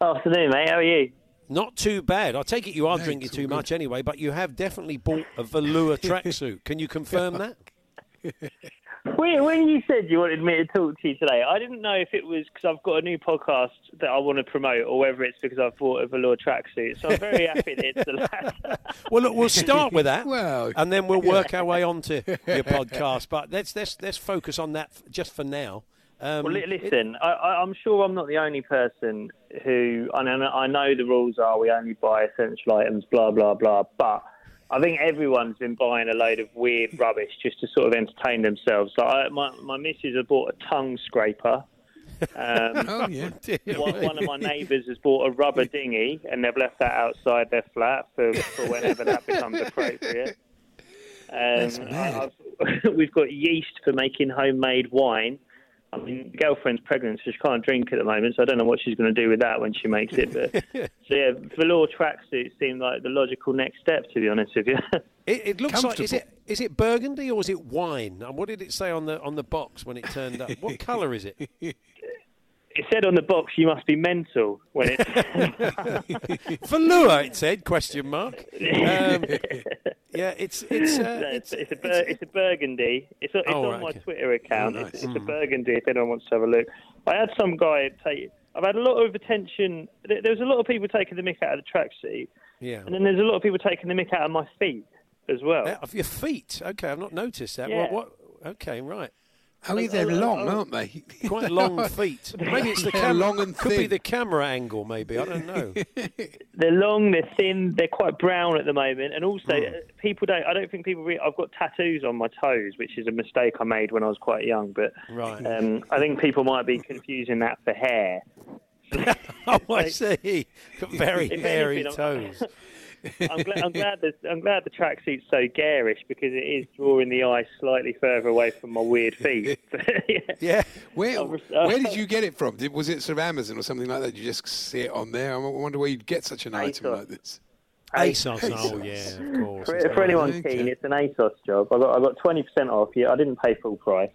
Afternoon, mate. How are you?
Not too bad. I take it you are
No,
drinking too
good.
much anyway, but you have definitely bought a velour [laughs] tracksuit. Can you confirm that? [laughs]
When, when you said you wanted me to talk to you today, I didn't know if it was because I've got a new podcast that I want to promote, or whether it's because I've bought a velour tracksuit. So I'm very happy that it's the latter. [laughs]
Well, look, we'll start with that,
Well,
and then we'll work our way on to your [laughs] podcast. But let's let's let's focus on that just for now. Um,
Well, li-
it-
listen, I, I, I'm sure I'm not the only person who. I know, I know the rules are we only buy essential items, blah blah blah. But I think everyone's been buying a load of weird rubbish just to sort of entertain themselves. So I, my my missus has bought a tongue scraper. Um, [laughs]
oh yeah.
one, one of my neighbours has bought a rubber dinghy and they've left that outside their flat for, for whenever that becomes appropriate. Um, [laughs] we've got yeast for making homemade wine. I mean, the girlfriend's pregnant, so she can't drink at the moment. So I don't know what she's going to do with that when she makes it. But [laughs] so yeah, velour tracksuit seemed like the logical next step. To be honest with you. [laughs]
It, it looks like is it is it burgundy or is it wine? And what did it say on the on the box when it turned up? What [laughs] colour is it?
It said on the box, "You must be mental." When it [laughs]
Velour, it said question mark. Um, yeah, it's it's uh,
No, it's, it's a bur- it's a burgundy. It's, it's
Oh,
on
right,
my
okay.
Twitter account.
Oh,
It's,
nice.
it's a
Mm.
burgundy. If anyone wants to have a look, I had some guy take. I've had a lot of attention. There was a lot of people taking the mick out of the tracksuit,
yeah.
and then there's a lot of people taking the mick out of my feet as well.
Of your feet. Okay, I've not noticed that.
Yeah.
What, what? Okay, right.
Oh, yeah, they're long, aren't they? [laughs]
Quite long feet. Maybe it's the camera.
long and
Could be the camera angle. Maybe I don't know. [laughs]
They're long, they're thin, they're quite brown at the moment, and also uh, people don't. I don't think people. Re- I've got tattoos on my toes, which is a mistake I made when I was quite young. But
Right.
um, I think people might be confusing that for hair. [laughs]
oh, I see. Very hairy
anything,
toes.
I'm glad. I'm glad, that, I'm glad the tracksuit's so garish because it is drawing the eye slightly further away from my weird feet. [laughs] [laughs] yeah.
Yeah.
Where
was-
where did uh, you get it from? Did, was it sort of Amazon or something like that? Did you just see it on there? I wonder where you'd get such an item like this.
ASOS. Oh yeah, of course.
For, for anyone
Okay.
keen, it's an ASOS job. I got I got twenty percent off. Yeah, I didn't pay full price.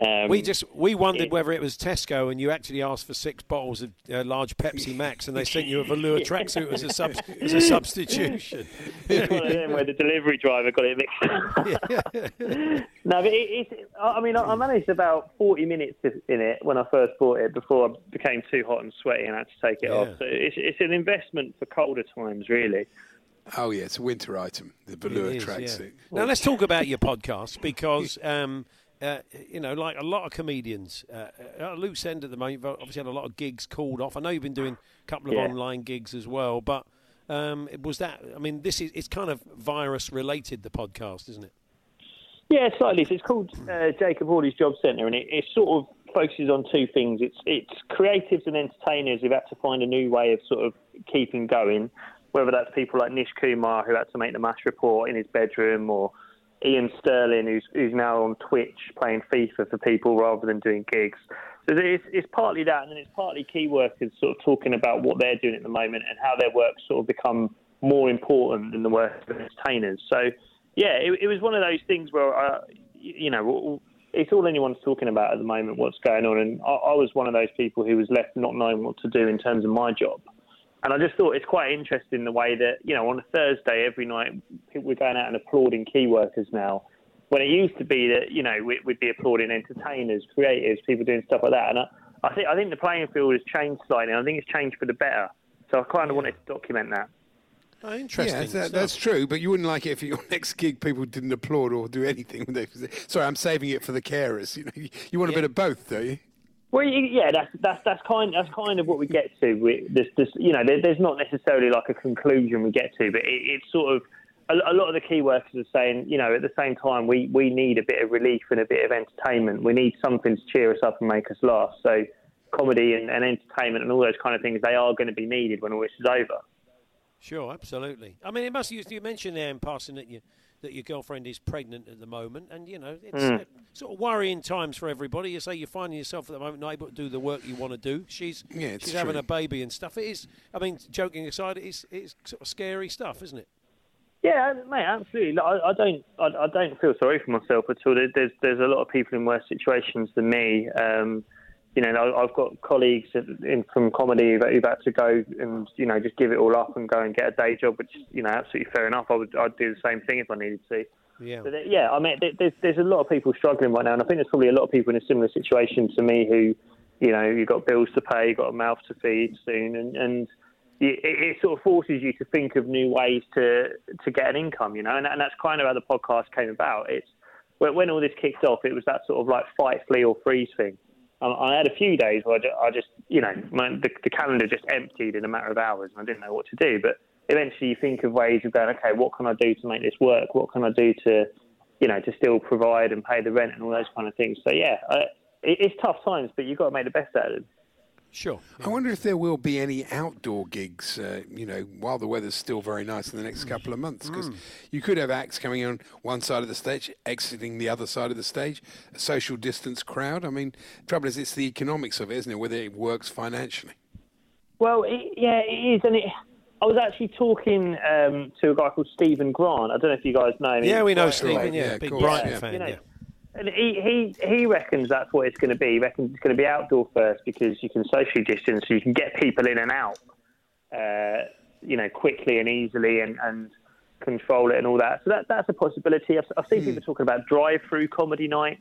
Um,
We just we wondered
it-
whether it was Tesco and you actually asked for six bottles of uh, large Pepsi Max and they sent you a velour [laughs] tracksuit as a sub, [laughs] as a substitution.
It's one of them where the delivery driver got it mixed up. [laughs] no, but it, it's. I mean, I I managed about forty minutes in it when I first bought it before I became too hot and sweaty and I had to take it
Yeah.
off. So it's, it's an investment for colder times, really.
Oh yeah, it's a winter item. The velour
It is, yeah.
tracksuit.
Now let's talk about your podcast because um, uh, you know, like a lot of comedians, uh, at a loose end at the moment. You've obviously had a lot of gigs called off. I know you've been doing a couple of
Yeah.
online gigs as well, but um, was that? I mean, this is it's kind of virus related. The podcast, isn't it?
Yeah, slightly. So it's called uh, Jacob Hawley's Job Centre, and it, it sort of focuses on two things. It's it's creatives and entertainers who've had to find a new way of sort of keeping going, whether that's people like Nish Kumar who had to make the MASH report in his bedroom, or Ian Sterling who's who's now on Twitch playing FIFA for people rather than doing gigs. So it's, it's partly that, and then it's partly key workers sort of talking about what they're doing at the moment and how their work sort of become more important than the work of entertainers. So yeah, it, it was one of those things where, you know, it's all anyone's talking about at the moment, what's going on. And I, I was one of those people who was left not knowing what to do in terms of my job. And I just thought it's quite interesting the way that, you know, on a Thursday every night, we're going out and applauding key workers now. When it used to be that, you know, we, we'd be applauding entertainers, creatives, people doing stuff like that. And I, I think I think the playing field has changed slightly. and I think it's changed for the better. So I kind of wanted to document that.
Oh, interesting.
Yeah, that, that's true. But you wouldn't like it if your [laughs] next gig people didn't applaud or do anything. Sorry, I'm saving it for the carers. You know, you, you want a bit of both, don't you?
Well, yeah, that's that's that's kind that's kind of what we get to. We, this, this, you know, there, there's not necessarily like a conclusion we get to, but it, it's sort of a, a lot of the key workers are saying, you know, at the same time, we we need a bit of relief and a bit of entertainment. We need something to cheer us up and make us laugh. So, comedy and, and entertainment and all those kind of things, they are going to be needed when all this is over.
Sure, absolutely. I mean, it must. You, you mentioned there in passing that you that your girlfriend is pregnant at the moment, and you know it's
Mm.
uh, sort of worrying times for everybody. You say you're finding yourself at the moment not able to do the work you want to do. She's
Yeah, it's
she's having a baby and stuff. It is. I mean, joking aside, it is it's sort of scary stuff, isn't it?
Yeah, mate, absolutely. Like, I, I don't, I, I don't feel sorry for myself at all. There's, there's a lot of people in worse situations than me. Um, you know, I- I've got colleagues in, from comedy who've, who've had to go and you know just give it all up and go and get a day job, which you know absolutely fair enough. I would, I'd do the same thing if I needed to.
Yeah.
But there- yeah, I mean, there's there's a lot of people struggling right now, and I think there's probably a lot of people in a similar situation to me who, you know, you've got bills to pay, you've got a mouth to feed soon, and and it, it sort of forces you to think of new ways to to get an income, you know, and, and that's kind of how the podcast came about. It's when all this kicked off, it was that sort of like fight, flee, or freeze thing. I had a few days where I just, I just you know, my, the, the calendar just emptied in a matter of hours, and I didn't know what to do. But eventually, you think of ways of going, okay, what can I do to make this work? What can I do to, you know, to still provide and pay the rent and all those kind of things. So yeah, I, it, it's tough times, but you've got to make the best out of it.
Sure.
I wonder if there will be any outdoor gigs, uh, you know, while the weather's still very nice in the next couple of months. Because
Mm.
you could have acts coming on one side of the stage, exiting the other side of the stage, a social distance crowd. I mean, the trouble is, it's the economics of it, isn't it? Whether it works financially.
Well, it, yeah, it is, and it. I was actually talking um, to a guy called Stephen Grant. I don't know if you guys know him.
Yeah, we know Stephen,
great.
yeah, big Brighton fan,
You know,
yeah.
And he, he he reckons that's what it's going to be. He reckons it's going to be outdoor first because you can socially distance, so you can get people in and out, uh, you know, quickly and easily, and, and control it and all that. So that that's a possibility. I've, I've seen people talking about drive-through comedy nights.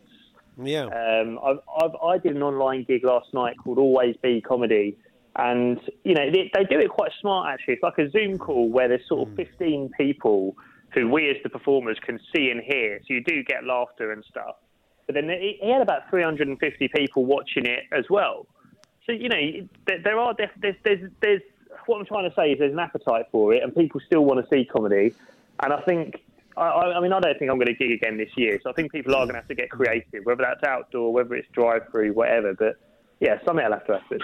Yeah.
Um, I've, I've, I did an online gig last night called Always Be Comedy, and you know they, they do it quite smart actually. It's like a Zoom call where there's sort of 15 people who we as the performers can see and hear, so you do get laughter and stuff. But then he had about 350 people watching it as well. So you know there, are there's, there's there's what I'm trying to say is there's an appetite for it, and people still want to see comedy. And I think I, I I mean I don't think I'm going to gig again this year, so I think people are going to have to get creative, whether that's outdoor, whether it's drive-through, whatever. But yeah, something will have to happen.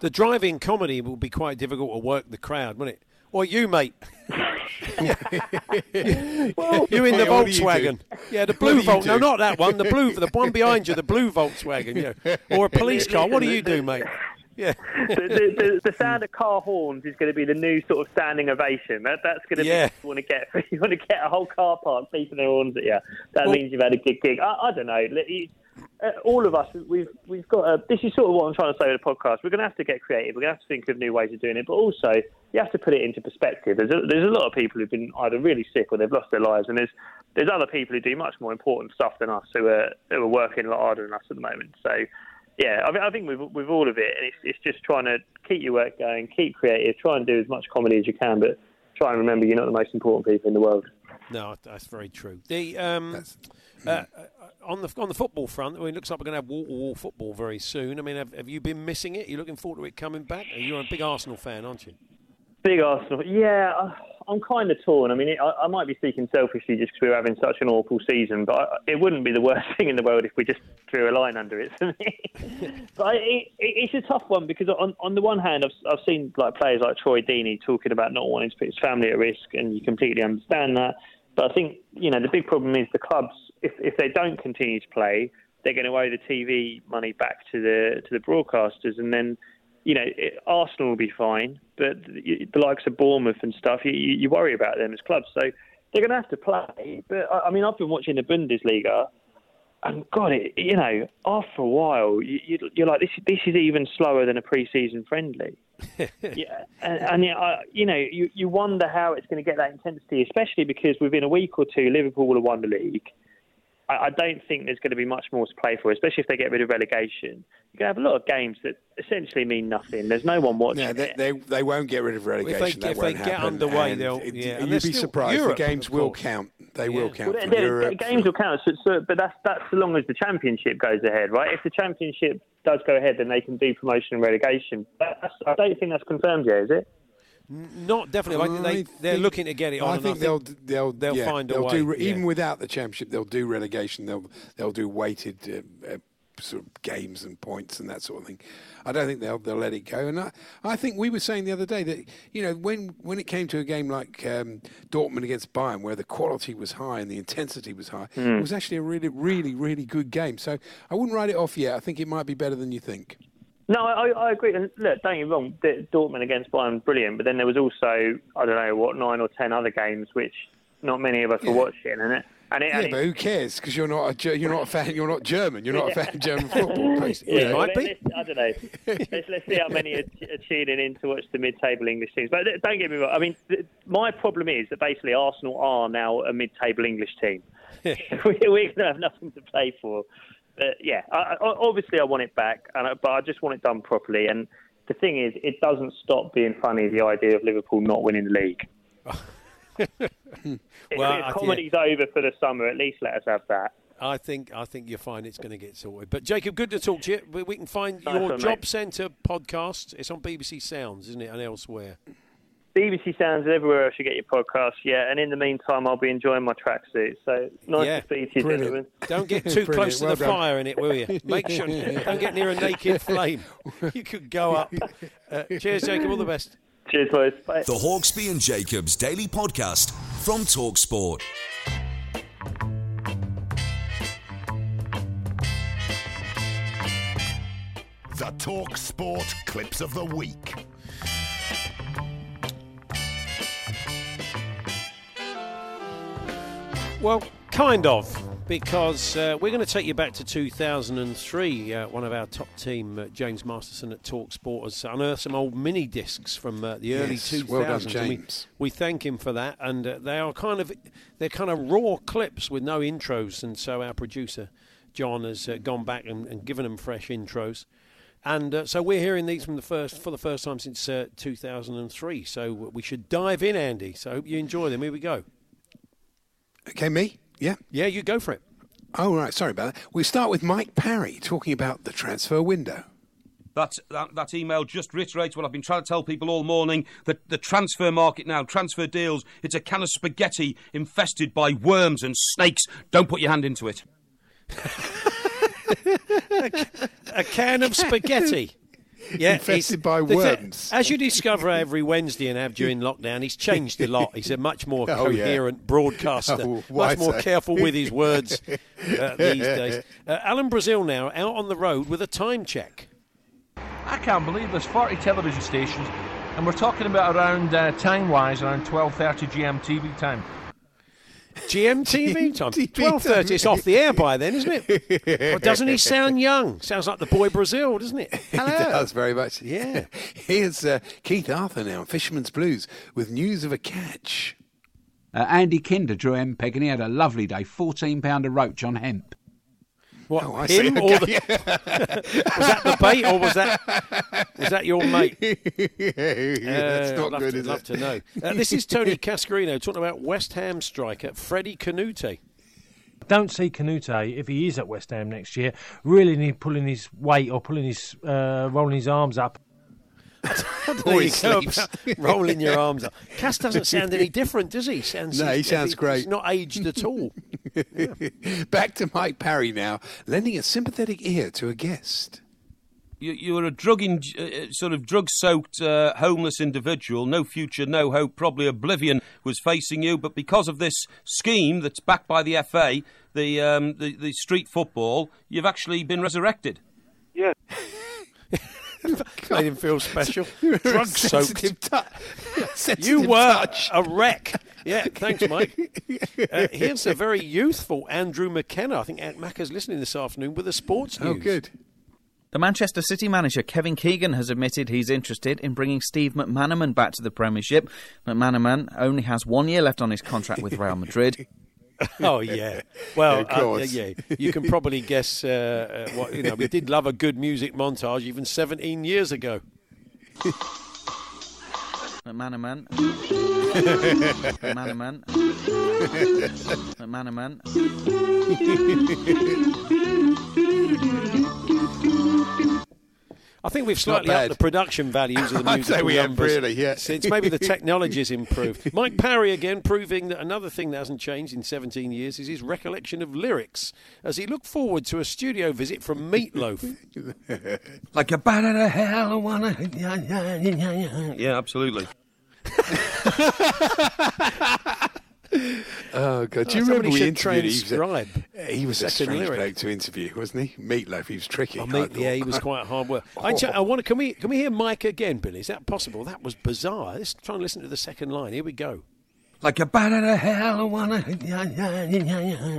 The drive-in comedy will be quite difficult to work the crowd, won't it? Or you, mate? [laughs] you in the
What do you
Volkswagen? Yeah, the blue
do you
Volt. No, not that one. The blue, the one behind you, the blue Volkswagen. Yeah, or a police car. What do you do, mate? Yeah.
the, the, the, the sound of car horns is going to be the new sort of standing ovation. That, that's going to
Yeah.
be you want to get [laughs] you want to get a whole car park beeping their horns at you. That
Well-
means you've had a good gig. I, I don't know. You- Uh, all of us, we've we've got. A, this is sort of what I'm trying to say with the podcast. We're going to have to get creative. We're going to have to think of new ways of doing it, but also you have to put it into perspective. There's a, there's a lot of people who've been either really sick or they've lost their lives, and there's there's other people who do much more important stuff than us who are who are working a lot harder than us at the moment. So yeah, I, thi- I think with with all of it, it's it's just trying to keep your work going, keep creative, try and do as much comedy as you can, but try and remember you're not the most important people in the world.
No, that's very true. The um, uh, uh, on the on the football front, I mean, it looks like we're going to have wall to wall football very soon. I mean, have, have you been missing it? Are you looking forward to it coming back? You're a big Arsenal fan, aren't you?
Big Arsenal. Yeah, I- I'm kind of torn. I mean, it, I, I might be speaking selfishly just because we're having such an awful season, but I, it wouldn't be the [laughs] worst thing in the world if we just drew a line under it for me. [laughs] but I, it, it, it's a tough one because on, on the one hand, I've, I've seen like players like Troy Deeney talking about not wanting to put his family at risk, and you completely understand that. But I think you know the big problem is the clubs. If if they don't continue to play, they're going to owe the TV money back to the to the broadcasters, and then you know, it, Arsenal will be fine, but the, the likes of Bournemouth and stuff, you, you worry about them as clubs. So they're going to have to play. But I, I mean, I've been watching the Bundesliga, and God, it, you know, after a while, you, you, you're like, this, this is even slower than a pre-season friendly. [laughs] yeah, and, and you know, you, you wonder how it's going to get that intensity, especially because within a week or two, Liverpool will have won the league. I, I don't think there's going to be much more to play for, especially if they get rid of relegation. You're going to have a lot of games that essentially mean nothing. There's no one watching.
No, they,
it.
they they won't get rid of relegation.
they-
that
if they
won't
get underway,
And
they'll-
it-
yeah, and
you'd be
still
surprised.
Europe,
the games will count. They will count.
Well,
for
the- the
Europe,
games will count, so, so, but that's that's so long as the championship goes ahead, right? If the championship does go ahead, then they can do promotion and relegation. That's, I don't think that's confirmed yet, is it?
Not definitely. I think they, they're
think-
looking to get it on.
I
and
think they'll they'll
they'll
yeah,
find a
they'll
way,
Do,
yeah.
Even without the championship, they'll do relegation. They'll they'll do weighted uh, uh, sort of games and points and that sort of thing. I don't think they'll they'll let it go. And I, I think we were saying the other day that you know when when it came to a game like um, Dortmund against Bayern, where the quality was high and the intensity was high,
Mm.
it was actually a really really really good game. So I wouldn't write it off yet. I think it might be better than you think.
No, I, I agree. And look, don't get me wrong, Dortmund against Bayern, brilliant. But then there was also, I don't know, what nine or ten other games which not many of us were watching, and it, and it,
Yeah,
and it-
but who cares? Because you're not a you're not a fan. You're not German. You're not a fan of German [laughs] football. basically.
Yeah, well, I don't know. let's, let's see how many are, are tuning in to watch the mid-table English teams. But don't get me wrong. I mean, th- my problem is that basically Arsenal are now a mid-table English team. [laughs] we, we're going to have nothing to play for. But yeah, I, I, obviously I want it back, and I, but I just want it done properly. And the thing is, it doesn't stop being funny. The idea of Liverpool not winning the league. [laughs]
Well,
if
I-
comedy's over for the summer, at least let us have that.
I think I think you're fine. It's going to get sorted. But Jacob, good to talk to you. We, we can find
Nice
your
one,
Job
mate.
Centre podcast. It's on BBC Sounds, isn't it, and elsewhere.
BBC Sounds and everywhere else you get your podcast. Yeah, and in the meantime, I'll be enjoying my tracksuit. So nice
Yeah,
to speak to you,
brilliant.
gentlemen.
Don't get [laughs] too
Brilliant,
close to
well
the
done.
fire in it, will you? Make sure [laughs] don't get near a naked flame. You could go up. [laughs] Uh, cheers, Jacob. All the best.
Cheers, boys. Bye.
The Hawksby and Jacobs Daily Podcast from Talksport.
The Talk Sport Clips of the Week.
Well, kind of, because uh, we're going to take you back to 2003. Uh, one of our top team, uh, James Masterson at Talksport, has unearthed some old mini discs from uh, the early
Yes,
2000s.
well done,
and we-
James.
We, thank him for that, and uh, they are kind of they're kind of raw clips with no intros, and so our producer John has uh, gone back and, and given them fresh intros. And uh, so we're hearing these from the first for the first time since uh, 2003. So we should dive in, Andy. So I hope you enjoy them. Here we go.
Okay, me? Yeah.
Yeah, you go for it.
Oh, right. Sorry about that. We start with Mike Parry talking about the transfer window.
That, that that email just reiterates what I've been trying to tell people all morning. That the transfer market now, transfer deals, it's a can of spaghetti infested by worms and snakes. Don't put your hand into it. [laughs]
a can of spaghetti. [laughs] Yeah,
Infested by
the-
worms.
As you discover every Wednesday and have during [laughs] lockdown, he's changed a lot. He's a much more [laughs]
Oh, yeah.
coherent broadcaster, [laughs]
Oh,
much more careful with his words uh, these days. Uh, Alan Brazil now out on the road with a time check.
I can't believe there's 40 television stations, and we're talking about around uh, time-wise around 12:30 GM TV time.
GMTV time, twelve thirty. It's off the air by then, isn't it? Well, doesn't he sound young? Sounds like the boy Brazil, doesn't it? [laughs] Hello.
He does very much.
Yeah. [laughs]
Here's uh, Keith Arthur now, Fisherman's Blues, with news of a catch.
Uh, Andy Kinder drew MPEG and he had a lovely day. £14 a roach on hemp.
What
Oh, I see.
him or the, [laughs] [laughs] was that the bait or was that was that your mate? [laughs]
yeah, That's
Uh,
not
I'd love
good,
to,
is
love
it?
to know. Uh, this is Tony Cascarino talking about West Ham striker Freddie Kanoute.
don't see Kanoute if he is at West Ham next year really need pulling his weight or pulling his uh, rolling his arms up. [laughs]
There you
he
go, [laughs] rolling your arms up. Cass doesn't sound any different, does he? Sounds
No, he sounds
he's
great.
not aged at all. [laughs]
Back to Mike Parry now, lending a sympathetic ear to a guest.
You, you were a drug in, uh, sort of drug-soaked, uh, homeless individual. No future, no hope. Probably oblivion was facing you. But because of this scheme that's backed by the FA, the um, the, the street football, you've actually been resurrected. [laughs]
Yeah.
Made him feel special. [laughs]
You're
Drug soaked. [laughs]
sensitive
You were
touch.
a wreck. Yeah, thanks, Mike. Uh, here's a very youthful Andrew McKenna. I think Aunt Macca's listening this afternoon with the sports news.
Oh, good.
The Manchester City manager Kevin Keegan has admitted he's interested in bringing Steve McManaman back to the Premiership. McManaman only has one year left on his contract with Real Madrid. [laughs]
Oh yeah. Well,
Of
uh, yeah, you can probably guess uh, uh, what you know. We did love a good music montage even 17 years ago.
McManaman. McManaman. McManaman.
I think we've slightly upped the production values of the
I'd say we have really, yeah.
Since maybe the technology's improved. Mike Parry again proving that another thing that hasn't changed in 17 years is his recollection of lyrics as he looked forward to a studio visit from Meatloaf.
Like a bat out of hell, I wanna. Yeah, absolutely. [laughs]
Oh, God. Do
Oh,
you remember
somebody
we
should
interviewed He was a-
transcribe
He was a
second
strange
lyric.
bloke to interview, wasn't he? Meatloaf, he was tricky.
Oh,
I
Meat- yeah, he was quite hard work. [laughs] I, ch- I want to. Can we can we hear Mike again, Billy? Is that possible? That was bizarre. Let's try and listen to the second line. Here we go.
Like a bat out of hell, I wanna.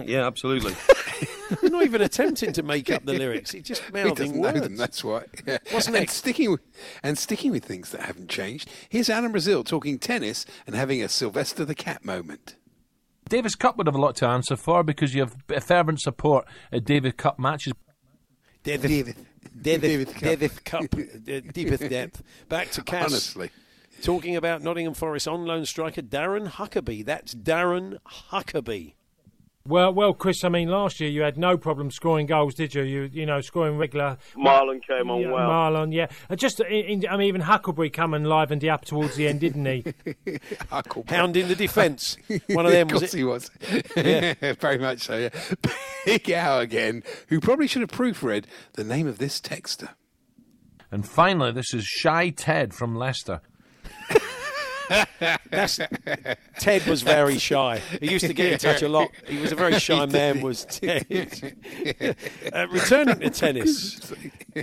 Yeah, absolutely. [laughs]
We're not even attempting to make up the lyrics. He just
He
mouthing
doesn't
words.
them, that's why. Yeah.
What's
and
next?
Sticking with, and sticking with things that haven't changed, here's Alan Brazil talking tennis and having a Sylvester the Cat moment.
Davis Cup would have a lot to answer for because you have fervent support at Davis Cup matches.
David,
David.
David,
David Cup.
David Cup, [laughs] [laughs] deepest depth. Back to Cass.
Honestly.
Talking about Nottingham Forest on loan striker Darren Huckerby. That's Darren Huckerby.
Well, well, Chris. I mean, last year you had no problem scoring goals, did you? You, you know, scoring regular.
Marlon came on
yeah,
well.
Marlon, yeah. Uh, Just, in, in- I mean, even Huckleberry come and livened you up towards the end, didn't he? [laughs]
Hounding the defence. [laughs] One of them
of
was
course
it?
he was.
Yeah. [laughs]
very much so. Yeah. Big Al again, who probably should have proofread the name of this texter.
And finally, this is Shy Ted from Leicester.
That's, Ted was very shy. He used to get in touch a lot. He was a very shy man, was [laughs] Ted. uh, returning to tennis.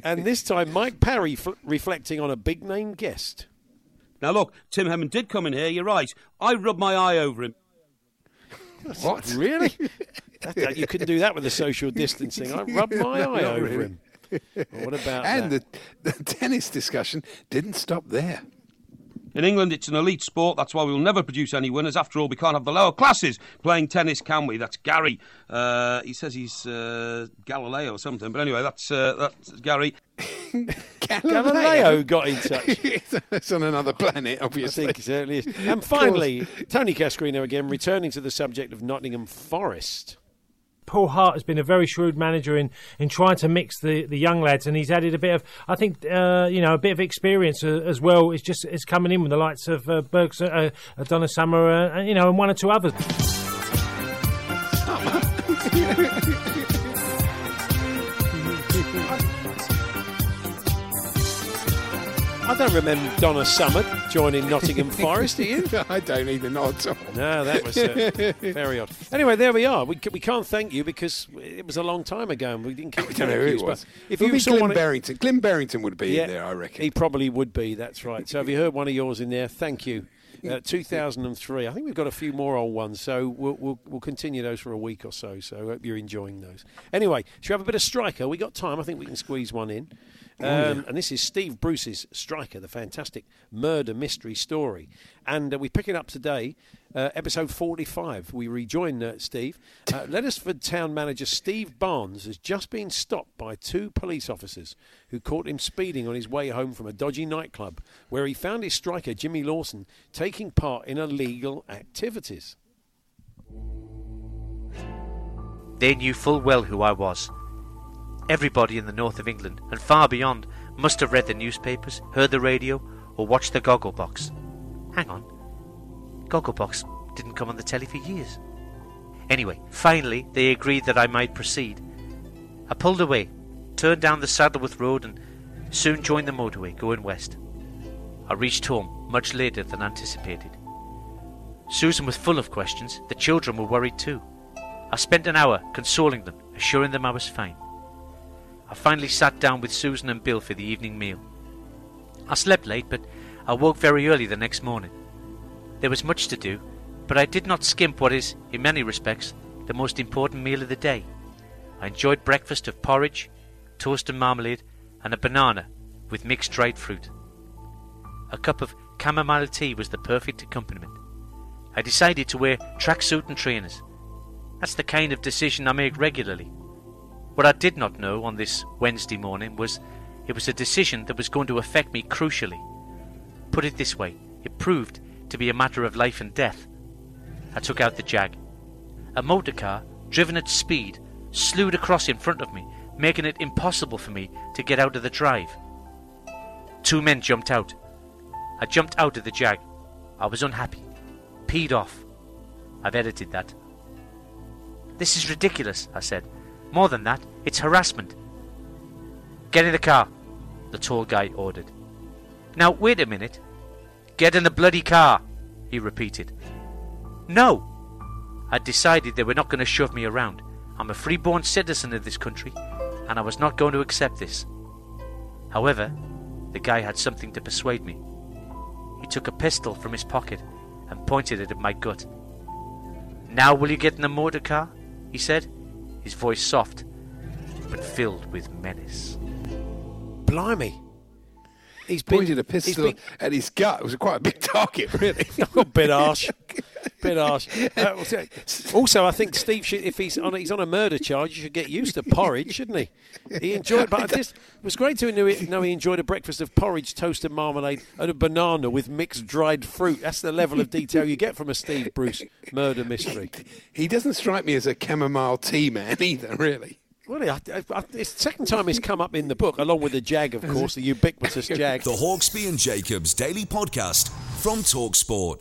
And this time, Mike Parry f- reflecting on a big name guest.
Now, look, Tim Henman did come in here, you're right. I rubbed my eye over him.
What? Really? [laughs] That- that- you couldn't do that with the social distancing. I rubbed my [laughs] eye over
really.
him. Well, what about
and
that?
the, the tennis discussion didn't stop there.
In England, it's an elite sport. That's why we'll never produce any winners. After all, we can't have the lower classes playing tennis, can we? That's Gary. Uh, he says he's uh, Galileo or something. But anyway, that's uh, that's Gary. [laughs]
Galileo got in touch. [laughs]
it's on another planet, obviously.
I think it certainly is. [laughs] And finally, Tony Cascarino again, returning to the subject of Nottingham Forest.
Paul Hart has been a very shrewd manager in, in trying to mix the, the young lads, and he's added a bit of, I think, uh, you know, a bit of experience uh, as well. It's just it's coming in with the likes of uh, Bergs, uh, Donna Summer, and, you know, and one or two others. [laughs]
I don't remember Donna Summer joining Nottingham [laughs] Forest, do you?
I don't either, not at all.
No, that was uh, [laughs] very odd. Anyway, there we are. We, c- we can't thank you because it was a long time ago and we didn't keep
don't know who it was.
If
It
you saw
Glenn
one
Barrington. Glenn Barrington would be
Yeah,
in there, I reckon.
He probably would be, that's right. So if you heard one of yours in there, thank you. Uh, [laughs] 2003. I think we've got a few more old ones, so we'll, we'll, we'll continue those for a week or so. So I hope you're enjoying those. Anyway, should we have a bit of striker? We got time. I think we can squeeze one in. Um,
Oh, yeah.
And this is Steve Bruce's Striker, the fantastic murder mystery story. And uh, we pick it up today, uh, episode 45. We rejoin uh, Steve. Uh, Leddersford town manager Steve Barnes has just been stopped by two police officers who caught him speeding on his way home from a dodgy nightclub where he found his striker, Jimmy Lawson, taking part in illegal activities.
They knew full well who I was. Everybody in the north of England and far beyond must have read the newspapers, heard the radio, or watched the Gogglebox. Hang on. Gogglebox didn't come on the telly for years. Anyway, finally they agreed that I might proceed. I pulled away, turned down the Saddleworth Road, and soon joined the motorway going west. I reached home much later than anticipated. Susan was full of questions. The children were worried too. I spent an hour consoling them, assuring them I was fine. I finally sat down with Susan and Bill for the evening meal. I slept late, but I woke very early the next morning. There was much to do, but I did not skimp what is, in many respects, the most important meal of the day. I enjoyed breakfast of porridge, toast and marmalade, and a banana with mixed dried fruit. A cup of chamomile tea was the perfect accompaniment. I decided to wear tracksuit and trainers. That's the kind of decision I make regularly. What I did not know on this Wednesday morning was it was a decision that was going to affect me crucially. Put it this way, it proved to be a matter of life and death. I took out the Jag. A motor car, driven at speed, slewed across in front of me, making it impossible for me to get out of the drive. Two men jumped out. I jumped out of the Jag. I was unhappy. Peed off. I've edited that. This is ridiculous, I said. More than that, it's harassment. Get in the car, the tall guy ordered. Now, wait a minute. Get in the bloody car, he repeated. No! I'd decided they were not going to shove me around. I'm a freeborn citizen of this country, and I was not going to accept this. However, the guy had something to persuade me. He took a pistol from his pocket and pointed it at my gut. Now will you get in the motor car? he said, his voice soft, but filled with menace.
Blimey. He's been,
Pointed a pistol
been-
at his gut. It was quite a big target, really.
a bit harsh. Bit harsh. [laughs] Uh, also, I think Steve should, if he's on he's on a murder charge, you should get used to porridge, shouldn't he? He enjoyed, but this, it was great to know, know he enjoyed a breakfast of porridge, toasted marmalade, and a banana with mixed dried fruit. That's the level of detail you get from a Steve Bruce murder mystery. [laughs]
He doesn't strike me as a chamomile tea man [laughs] either, really.
Well, I, I, I, it's the second time he's come up in the book, along with the Jag, of course, the ubiquitous Jag.
The Hawksby and Jacobs Daily Podcast from Talksport.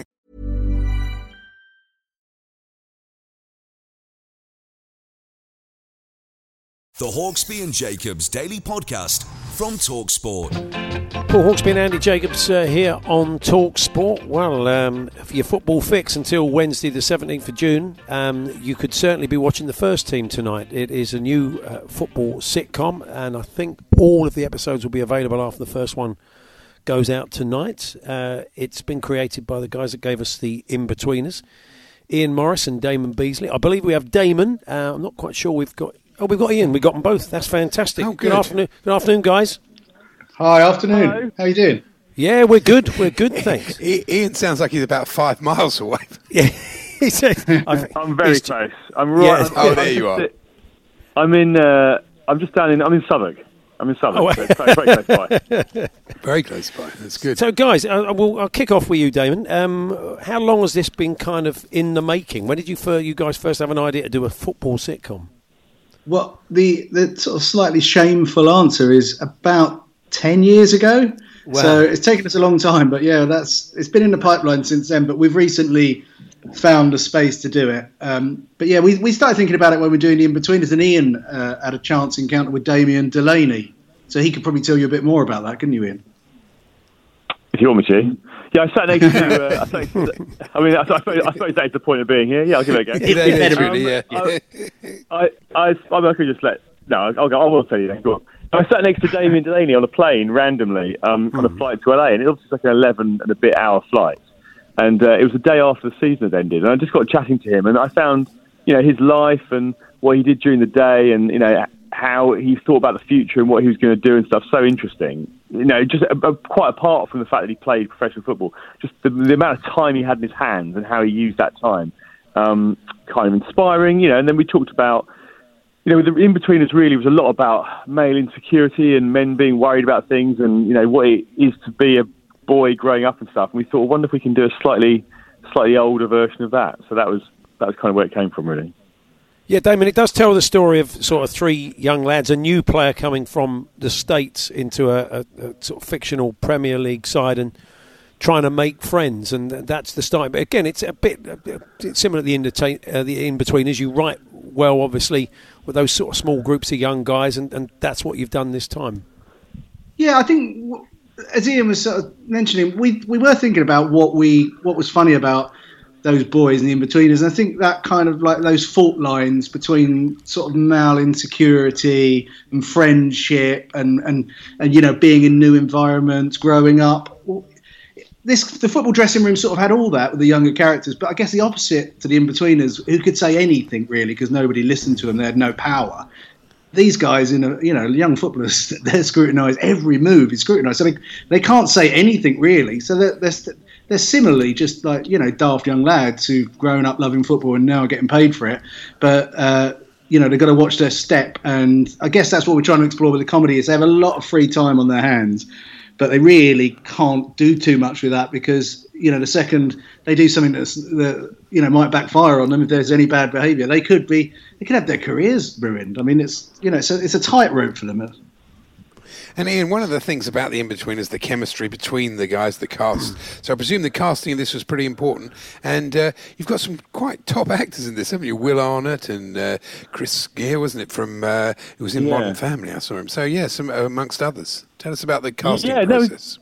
The Hawksby and Jacobs Daily Podcast from Talksport.
Paul Hawksby and Andy Jacobs uh, here on Talk Sport. Well, um, for your football fix until Wednesday, the 17th of June, um, you could certainly be watching the first team tonight. It is a new uh, football sitcom, and I think all of the episodes will be available after the first one goes out tonight. Uh, it's been created by the guys that gave us the In Betweeners. Ian Morris and Damon Beesley. I believe we have Damon. Uh, I'm not quite sure we've got. Oh, we've got Ian. We've got them both. That's fantastic.
Oh,
good.
good.
afternoon. Good afternoon, guys.
Hi, afternoon. How you doing?
Yeah, we're good. We're good. [laughs] Thanks.
I- Ian sounds like he's about five miles away. [laughs]
Yeah, he says. [laughs]
I'm very close. I'm right.
Yes.
I'm-
Oh,
I'm
there
just
you are.
sit- I'm in. Uh, I'm just down in. I'm in Southwark. I'm in Southwark.
Oh,
so very, very close by.
Very close by. That's good.
So, guys, uh, we'll, I'll kick off with you, Damon. Um, how long has this been kind of in the making? When did you, fir- you guys first have an idea to do a football sitcom?
Well, the the sort of slightly shameful answer is about ten years ago.
Wow.
So it's taken us a long time, but yeah, that's it's been in the pipeline since then. But we've recently found a space to do it. Um, but yeah, we we started thinking about it when we were doing the in betweeners, and Ian uh, had a chance encounter with Damien Delaney, so he could probably tell you a bit more about that, couldn't you, Ian?
If you want me to. Yeah, I sat next to. Uh, I, sat next to I mean, I, suppose, I suppose that is the point of being here. Yeah, I'll give it a go.
It is, It is, really, yeah.
I, I, I, I, I could just let. No, I'll go. I will tell you then. Go on. I sat next to Damien Delaney on a plane randomly um, on a flight to LA, and it was like an 11 and a bit hour flight. And uh, it was the day after the season had ended, and I just got chatting to him, and I found, you know, his life and what he did during the day, and you know how he thought about the future and what he was going to do and stuff. So interesting, you know, just uh, uh, quite apart from the fact that he played professional football, just the, the amount of time he had in his hands and how he used that time, um, kind of inspiring, you know. And then we talked about you know, the in betweeners really was a lot about male insecurity and men being worried about things and, you know, what it is to be a boy growing up and stuff. And we thought, I wonder if we can do a slightly, slightly older version of that. So that was, that was kind of where it came from, really.
Yeah, Damon, it does tell the story of sort of three young lads, a new player coming from the States into a, a, a sort of fictional Premier League side and trying to make friends, and that's the start. But again, it's a bit it's similar to the, in uh, between, as you write well, obviously, with those sort of small groups of young guys, and, and that's what you've done this time.
Yeah, I think as Ian was sort of mentioning, we we were thinking about what we what was funny about those boys and the in-betweeners. And I think that kind of like those fault lines between sort of male insecurity and friendship and, and, and you know, being in new environments, growing up. This the football dressing room sort of had all that with the younger characters, but I guess the opposite to the in-betweeners, who could say anything really because nobody listened to them, they had no power. These guys, in a, you know, young footballers, [laughs] they're scrutinised. Every move is scrutinised, so they, they can't say anything really. So they're, they're, they're similarly just like you know daft young lads who've grown up loving football and now are getting paid for it. But uh, you know they've got to watch their step, and I guess that's what we're trying to explore with the comedy. Is they have a lot of free time on their hands, but they really can't do too much with that because you know the second they do something that's that you know might backfire on them if there's any bad behaviour, they could be they could have their careers ruined. I mean, it's you know it's a, it's a tightrope for them.
And Ian, one of the things about the in between is the chemistry between the guys, the cast. So I presume the casting of this was pretty important. And uh, you've got some quite top actors in this, haven't you? Will Arnett and uh, Chris Geere, wasn't it? From uh, who was in
Yeah.
Modern Family. I saw him. So yeah, some amongst others. Tell us about the casting
Yeah,
process.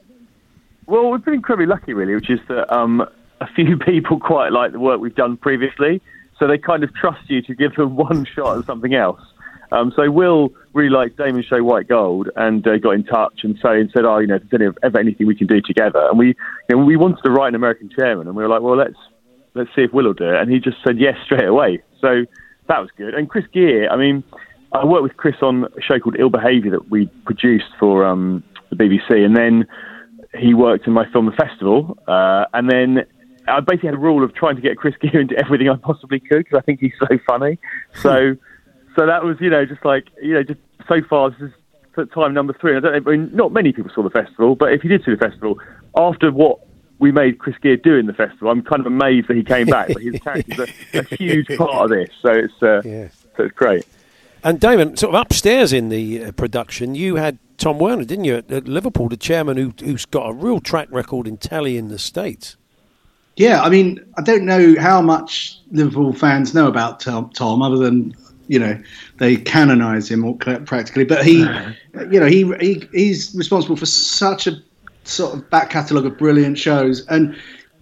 Well, we've been incredibly lucky, really, which is that um, a few [laughs] people quite like the work we've done previously, so they kind of trust you to give them [laughs] one shot at something else. Um, so Will really liked Damon Show White Gold and uh, got in touch and so and said, "Oh, you know, if there's any, ever anything we can do together." And we, you know, we wanted to write an American Chairman, and we were like, "Well, let's let's see if Will will do it." And he just said yes straight away. So that was good. And Chris Geere, I mean, I worked with Chris on a show called Ill Behaviour that we produced for um, the BBC, and then he worked in my film The Festival, uh, and then I basically had a rule of trying to get Chris Geere into everything I possibly could because I think he's so funny. So, so that was you know just like you know just so far this is time number three. I don't know, I mean, not many people saw the festival, but if you did see the festival, after what we made Chris Geere do in the festival, I'm kind of amazed that he came back. but his character's a, a [laughs] huge part of this, so it's uh, so it's great.
And Damon, sort of upstairs in the uh, production, you had Tom Werner, didn't you, at, at Liverpool, the chairman who, who's got a real track record in telly in the States.
Yeah, I mean, I don't know how much Liverpool fans know about Tom, Tom other than you know they canonise him all- practically. But he, you know, he, he he's responsible for such a sort of back catalogue of brilliant shows, and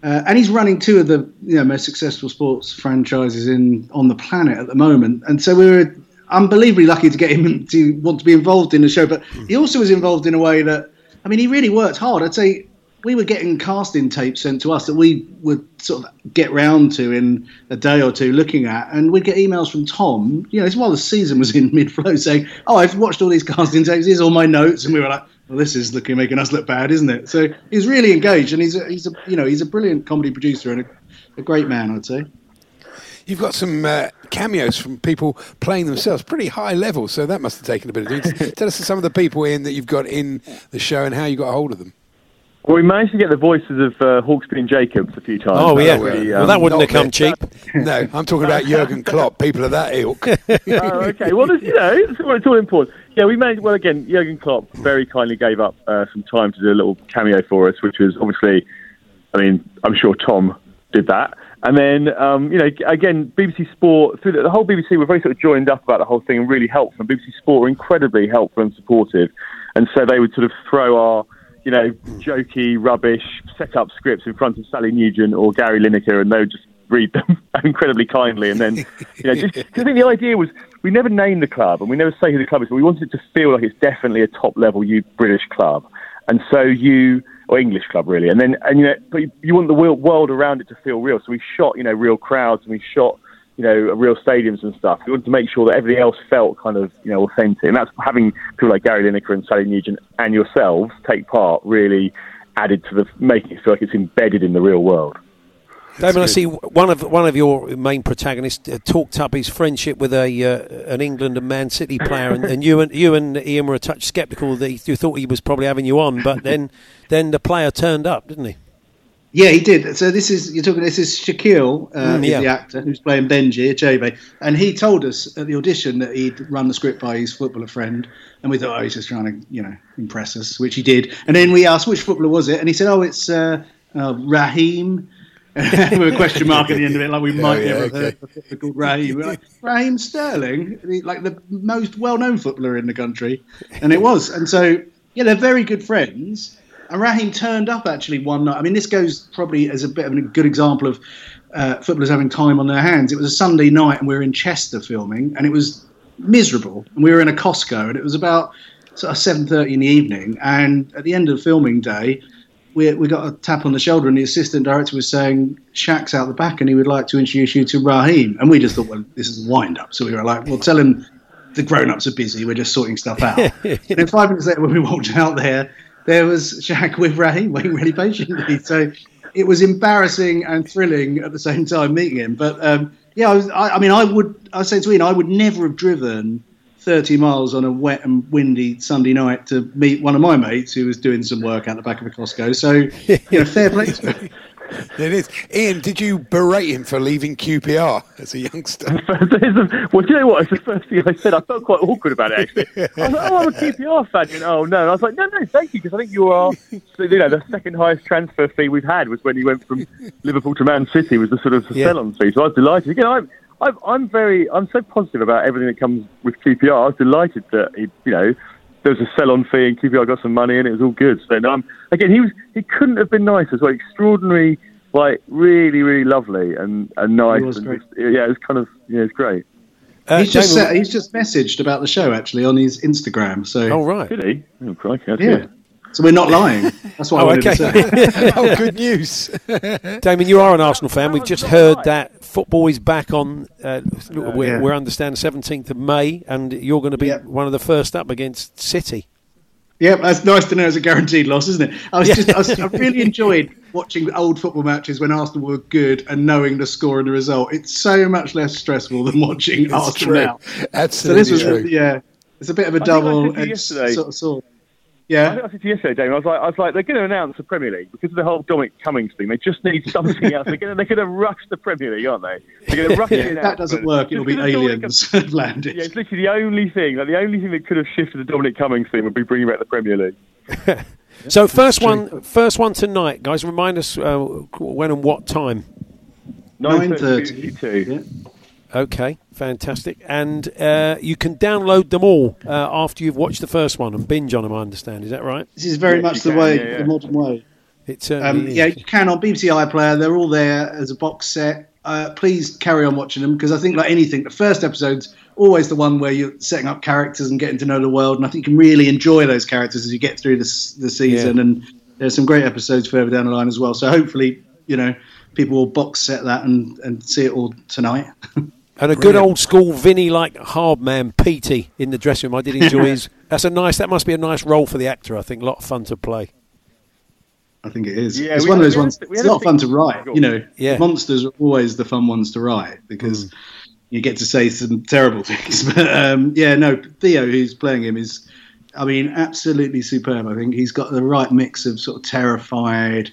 uh, and he's running two of the you know most successful sports franchises in on the planet at the moment. And so we were unbelievably lucky to get him to want to be involved in the show. But he also was involved in a way that I mean, he really worked hard. I'd say we were getting casting tapes sent to us that we would sort of get round to in a day or two looking at, and we'd get emails from Tom. You know, it's while the season was in [laughs] mid-flow, saying, "Oh, I've watched all these casting tapes. Here's all my notes," and we were like. Well, this is looking making us look bad, isn't it? So he's really engaged, and he's a, he's a you know he's a brilliant comedy producer and a, a great man, I'd say.
You've got some uh, cameos from people playing themselves, pretty high level. So that must have taken a bit of doing. [laughs] Tell us some of the people in that you've got in the show and how you got a hold of them.
Well, we managed to get the voices of uh, Hawksby and Jacobs a few times.
Oh, yeah.
We,
Well, that wouldn't have come cheap.
No, I'm talking about Jurgen Klopp, people of that ilk. [laughs]
oh, okay. Well, you know, it's all, it's all important. Yeah, we made. Well, again, Jurgen Klopp very kindly gave up uh, some time to do a little cameo for us, which was obviously, I mean, I'm sure Tom did that. And then, um, you know, again, BBC Sport through the, the whole BBC were very sort of joined up about the whole thing and really helpful. And BBC Sport were incredibly helpful and supportive, and so they would sort of throw our you know, jokey, rubbish, set up scripts in front of Sally Nugent or Gary Lineker, and they would just read them [laughs] incredibly kindly. And then, you know, just I think the idea was we never name the club and we never say who the club is, but we wanted it to feel like it's definitely a top level you British club. And so you, or English club really, and then, and you know, but you, want the world around it to feel real. So we shot, you know, real crowds and we shot, you know, real stadiums and stuff. We wanted to make sure that everything else felt kind of, you know, authentic. And that's having people like Gary Lineker and Sally Nugent and yourselves take part really added to the making it feel like it's embedded in the real world.
Damon, I see one of one of your main protagonists uh, talked up his friendship with a uh, an England and Man City player, and, and you and you and Ian were a touch sceptical that he, you thought he was probably having you on, but then [laughs] then the player turned up, didn't he?
Yeah, he did. So this is you're talking. This is Shaquille, uh,
Mm, yeah.
the actor who's playing Benji Achebe, and he told us at the audition that he'd run the script by his footballer friend, and we thought, oh, he's just trying to, you know, impress us, which he did. And then we asked which footballer was it, and he said, oh, it's uh, uh, Raheem. [laughs] with a question mark at the end of it, like we
Oh,
might
yeah,
never have
okay.
heard of a called Raheem. We're like, Raheem Sterling, like the most well-known footballer in the country, and it was. And so, yeah, they're very good friends. And Raheem turned up actually one night. I mean, this goes probably as a bit of a good example of uh, footballers having time on their hands. It was a Sunday night, and we were in Chester filming, and it was miserable. And we were in a Costco, and it was about sort of seven thirty in the evening. And at the end of the filming day, we we got a tap on the shoulder, and the assistant director was saying, "Shaq's out the back, and he would like to introduce you to Raheem." And we just thought, well, this is a wind up. So we were like, "Well, tell him." The grown-ups are busy. We're just sorting stuff out. [laughs] and then five minutes later, when we walked out there, there was Shaq with Raheem waiting really patiently. So it was embarrassing and thrilling at the same time meeting him. But um, yeah, I, was, I, I mean, I would, I saying to Ian, I would never have driven 30 miles on a wet and windy Sunday night to meet one of my mates who was doing some work out the back of a Costco. So, you know, fair play. [laughs] [laughs]
It is. Ian, did you berate him for leaving QPR as a youngster? [laughs]
well, do you know what? It's the first thing I said. I felt quite awkward about it, actually. I was like, oh, I'm a QPR fan. You know, oh, no. And I was like, no, no, thank you, because I think you are, you know, the second highest transfer fee we've had was when he went from Liverpool to Man City was the sort of
Yeah.
sell-on fee. So I was delighted. Again, I'm, I'm, I'm very, I'm so positive about everything that comes with QPR. I was delighted that he, you know, there was a sell-on fee and QPR got some money and it was all good. So um, again, he was, he couldn't have been nicer. So extraordinary, like really, really lovely and, and nice.
was
and
great.
just- yeah, it was kind of, yeah, it's great.
he's just said, he's just messaged about the show actually on his Instagram. So
Oh, right.
Did he? Oh, crikey, that's
yeah.
good.
So we're not lying. That's what I
Oh,
wanted
okay.
to say. [laughs]
oh, good news. [laughs]
Damien, you are an Arsenal fan. We've just heard that football is back on. Uh, we're,
yeah.
we're understanding seventeenth of May, and you're going to be one of the first up against City.
Yeah, that's nice to know it's a guaranteed loss, isn't it? I was just, I, was, I really enjoyed watching old football matches when Arsenal were good and knowing the score and the result. It's so much less stressful than watching
It's
Arsenal
true.
now.
Absolutely
so this was,
true.
yeah, it's a bit of a
I think I said
double
yesterday-
sort of sword.
I
Yeah,
think I said to you yesterday, Damien. I was like, I was like, they're going to announce the Premier League because of the whole Dominic Cummings thing. They just need something else. They're going to, they're going to rush the Premier League, aren't they? They're going to rush
Yeah,
the
if that
announcement.
doesn't work, it'll be
Just 'cause of Dominic
aliens [laughs] have landed.
Yeah, it's literally the only thing. Like the only thing that could have shifted the Dominic Cummings thing would be bringing back the Premier League. [laughs]
So first one, first one tonight, guys. Remind us uh, when and what time.
9:30.
Okay, fantastic. And uh, you can download them all uh, after you've watched the first one and binge on them. I understand. Is that right?
This is very
Yes,
much the
can,
way,
yeah, yeah.
the modern way.
It certainly
Um,
is.
yeah, you can on BBC iPlayer. They're all there as a box set. Uh, please carry on watching them because I think, like anything, the first episode's always the one where you're setting up characters and getting to know the world, and I think you can really enjoy those characters as you get through the, the season.
Yeah.
And there's some great episodes further down the line as well. So hopefully, you know, people will box set that and, and see it all tonight. [laughs]
And a good old school Vinnie like hard man Petey in the dressing room. I did [laughs] enjoy his. That's a nice. That must be a nice role for the actor. I think a lot of fun to play.
I think it is.
Yeah,
it's
we
one of those
we had
ones.
a-
It's
had
a
a
lot of fun to write. You know,
Yeah.
monsters are always the fun ones to write because
Mm.
you get to say some terrible things. [laughs] But um, yeah, no, Theo, who's playing him, is, I mean, absolutely superb. I think he's got the right mix of sort of terrified.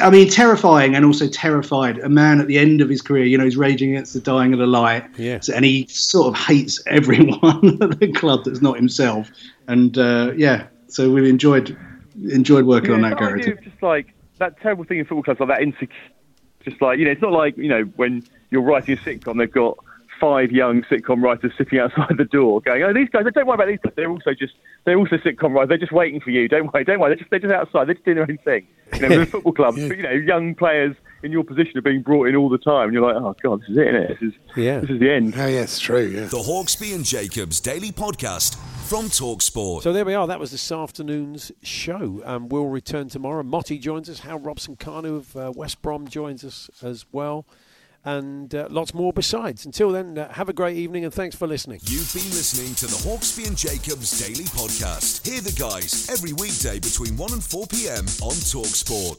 I mean, terrifying and also terrified. A man at the end of his career, you know, he's raging against the dying of the light.
Yeah.
And he sort of hates [laughs] everyone at the club that's not himself. And uh, yeah, so we've enjoyed enjoyed working
Yeah,
on that
that
character.
just like that terrible thing in football clubs, like that insecure. Just like you know, it's not like you know when you're writing a sitcom, they've got five young sitcom writers sitting outside the door, going, "Oh, these guys, don't worry about these guys. They're also just they're also sitcom writers. They're just waiting for you. Don't worry, don't worry. They're just they're just outside. They're just doing their own thing." You know, with a [laughs] football club, you know, young players in your position are being brought in all the time, and you're like, "Oh God, this is it, isn't it? This is
Yeah.
this is the end."
Oh, yeah, it's true. Yeah.
The Hawksbee and Jacobs Daily Podcast from Talksport.
So there we are. That was this afternoon's show. Um, we'll return tomorrow. Motti joins us. Hal Robson Kanu of uh, West Brom joins us as well. And uh, lots more besides. Until then, uh, have a great evening and thanks for listening.
You've been listening to the Hawksbee and Jacobs Daily Podcast. Hear the guys every weekday between 1 and 4 p.m. on Talksport.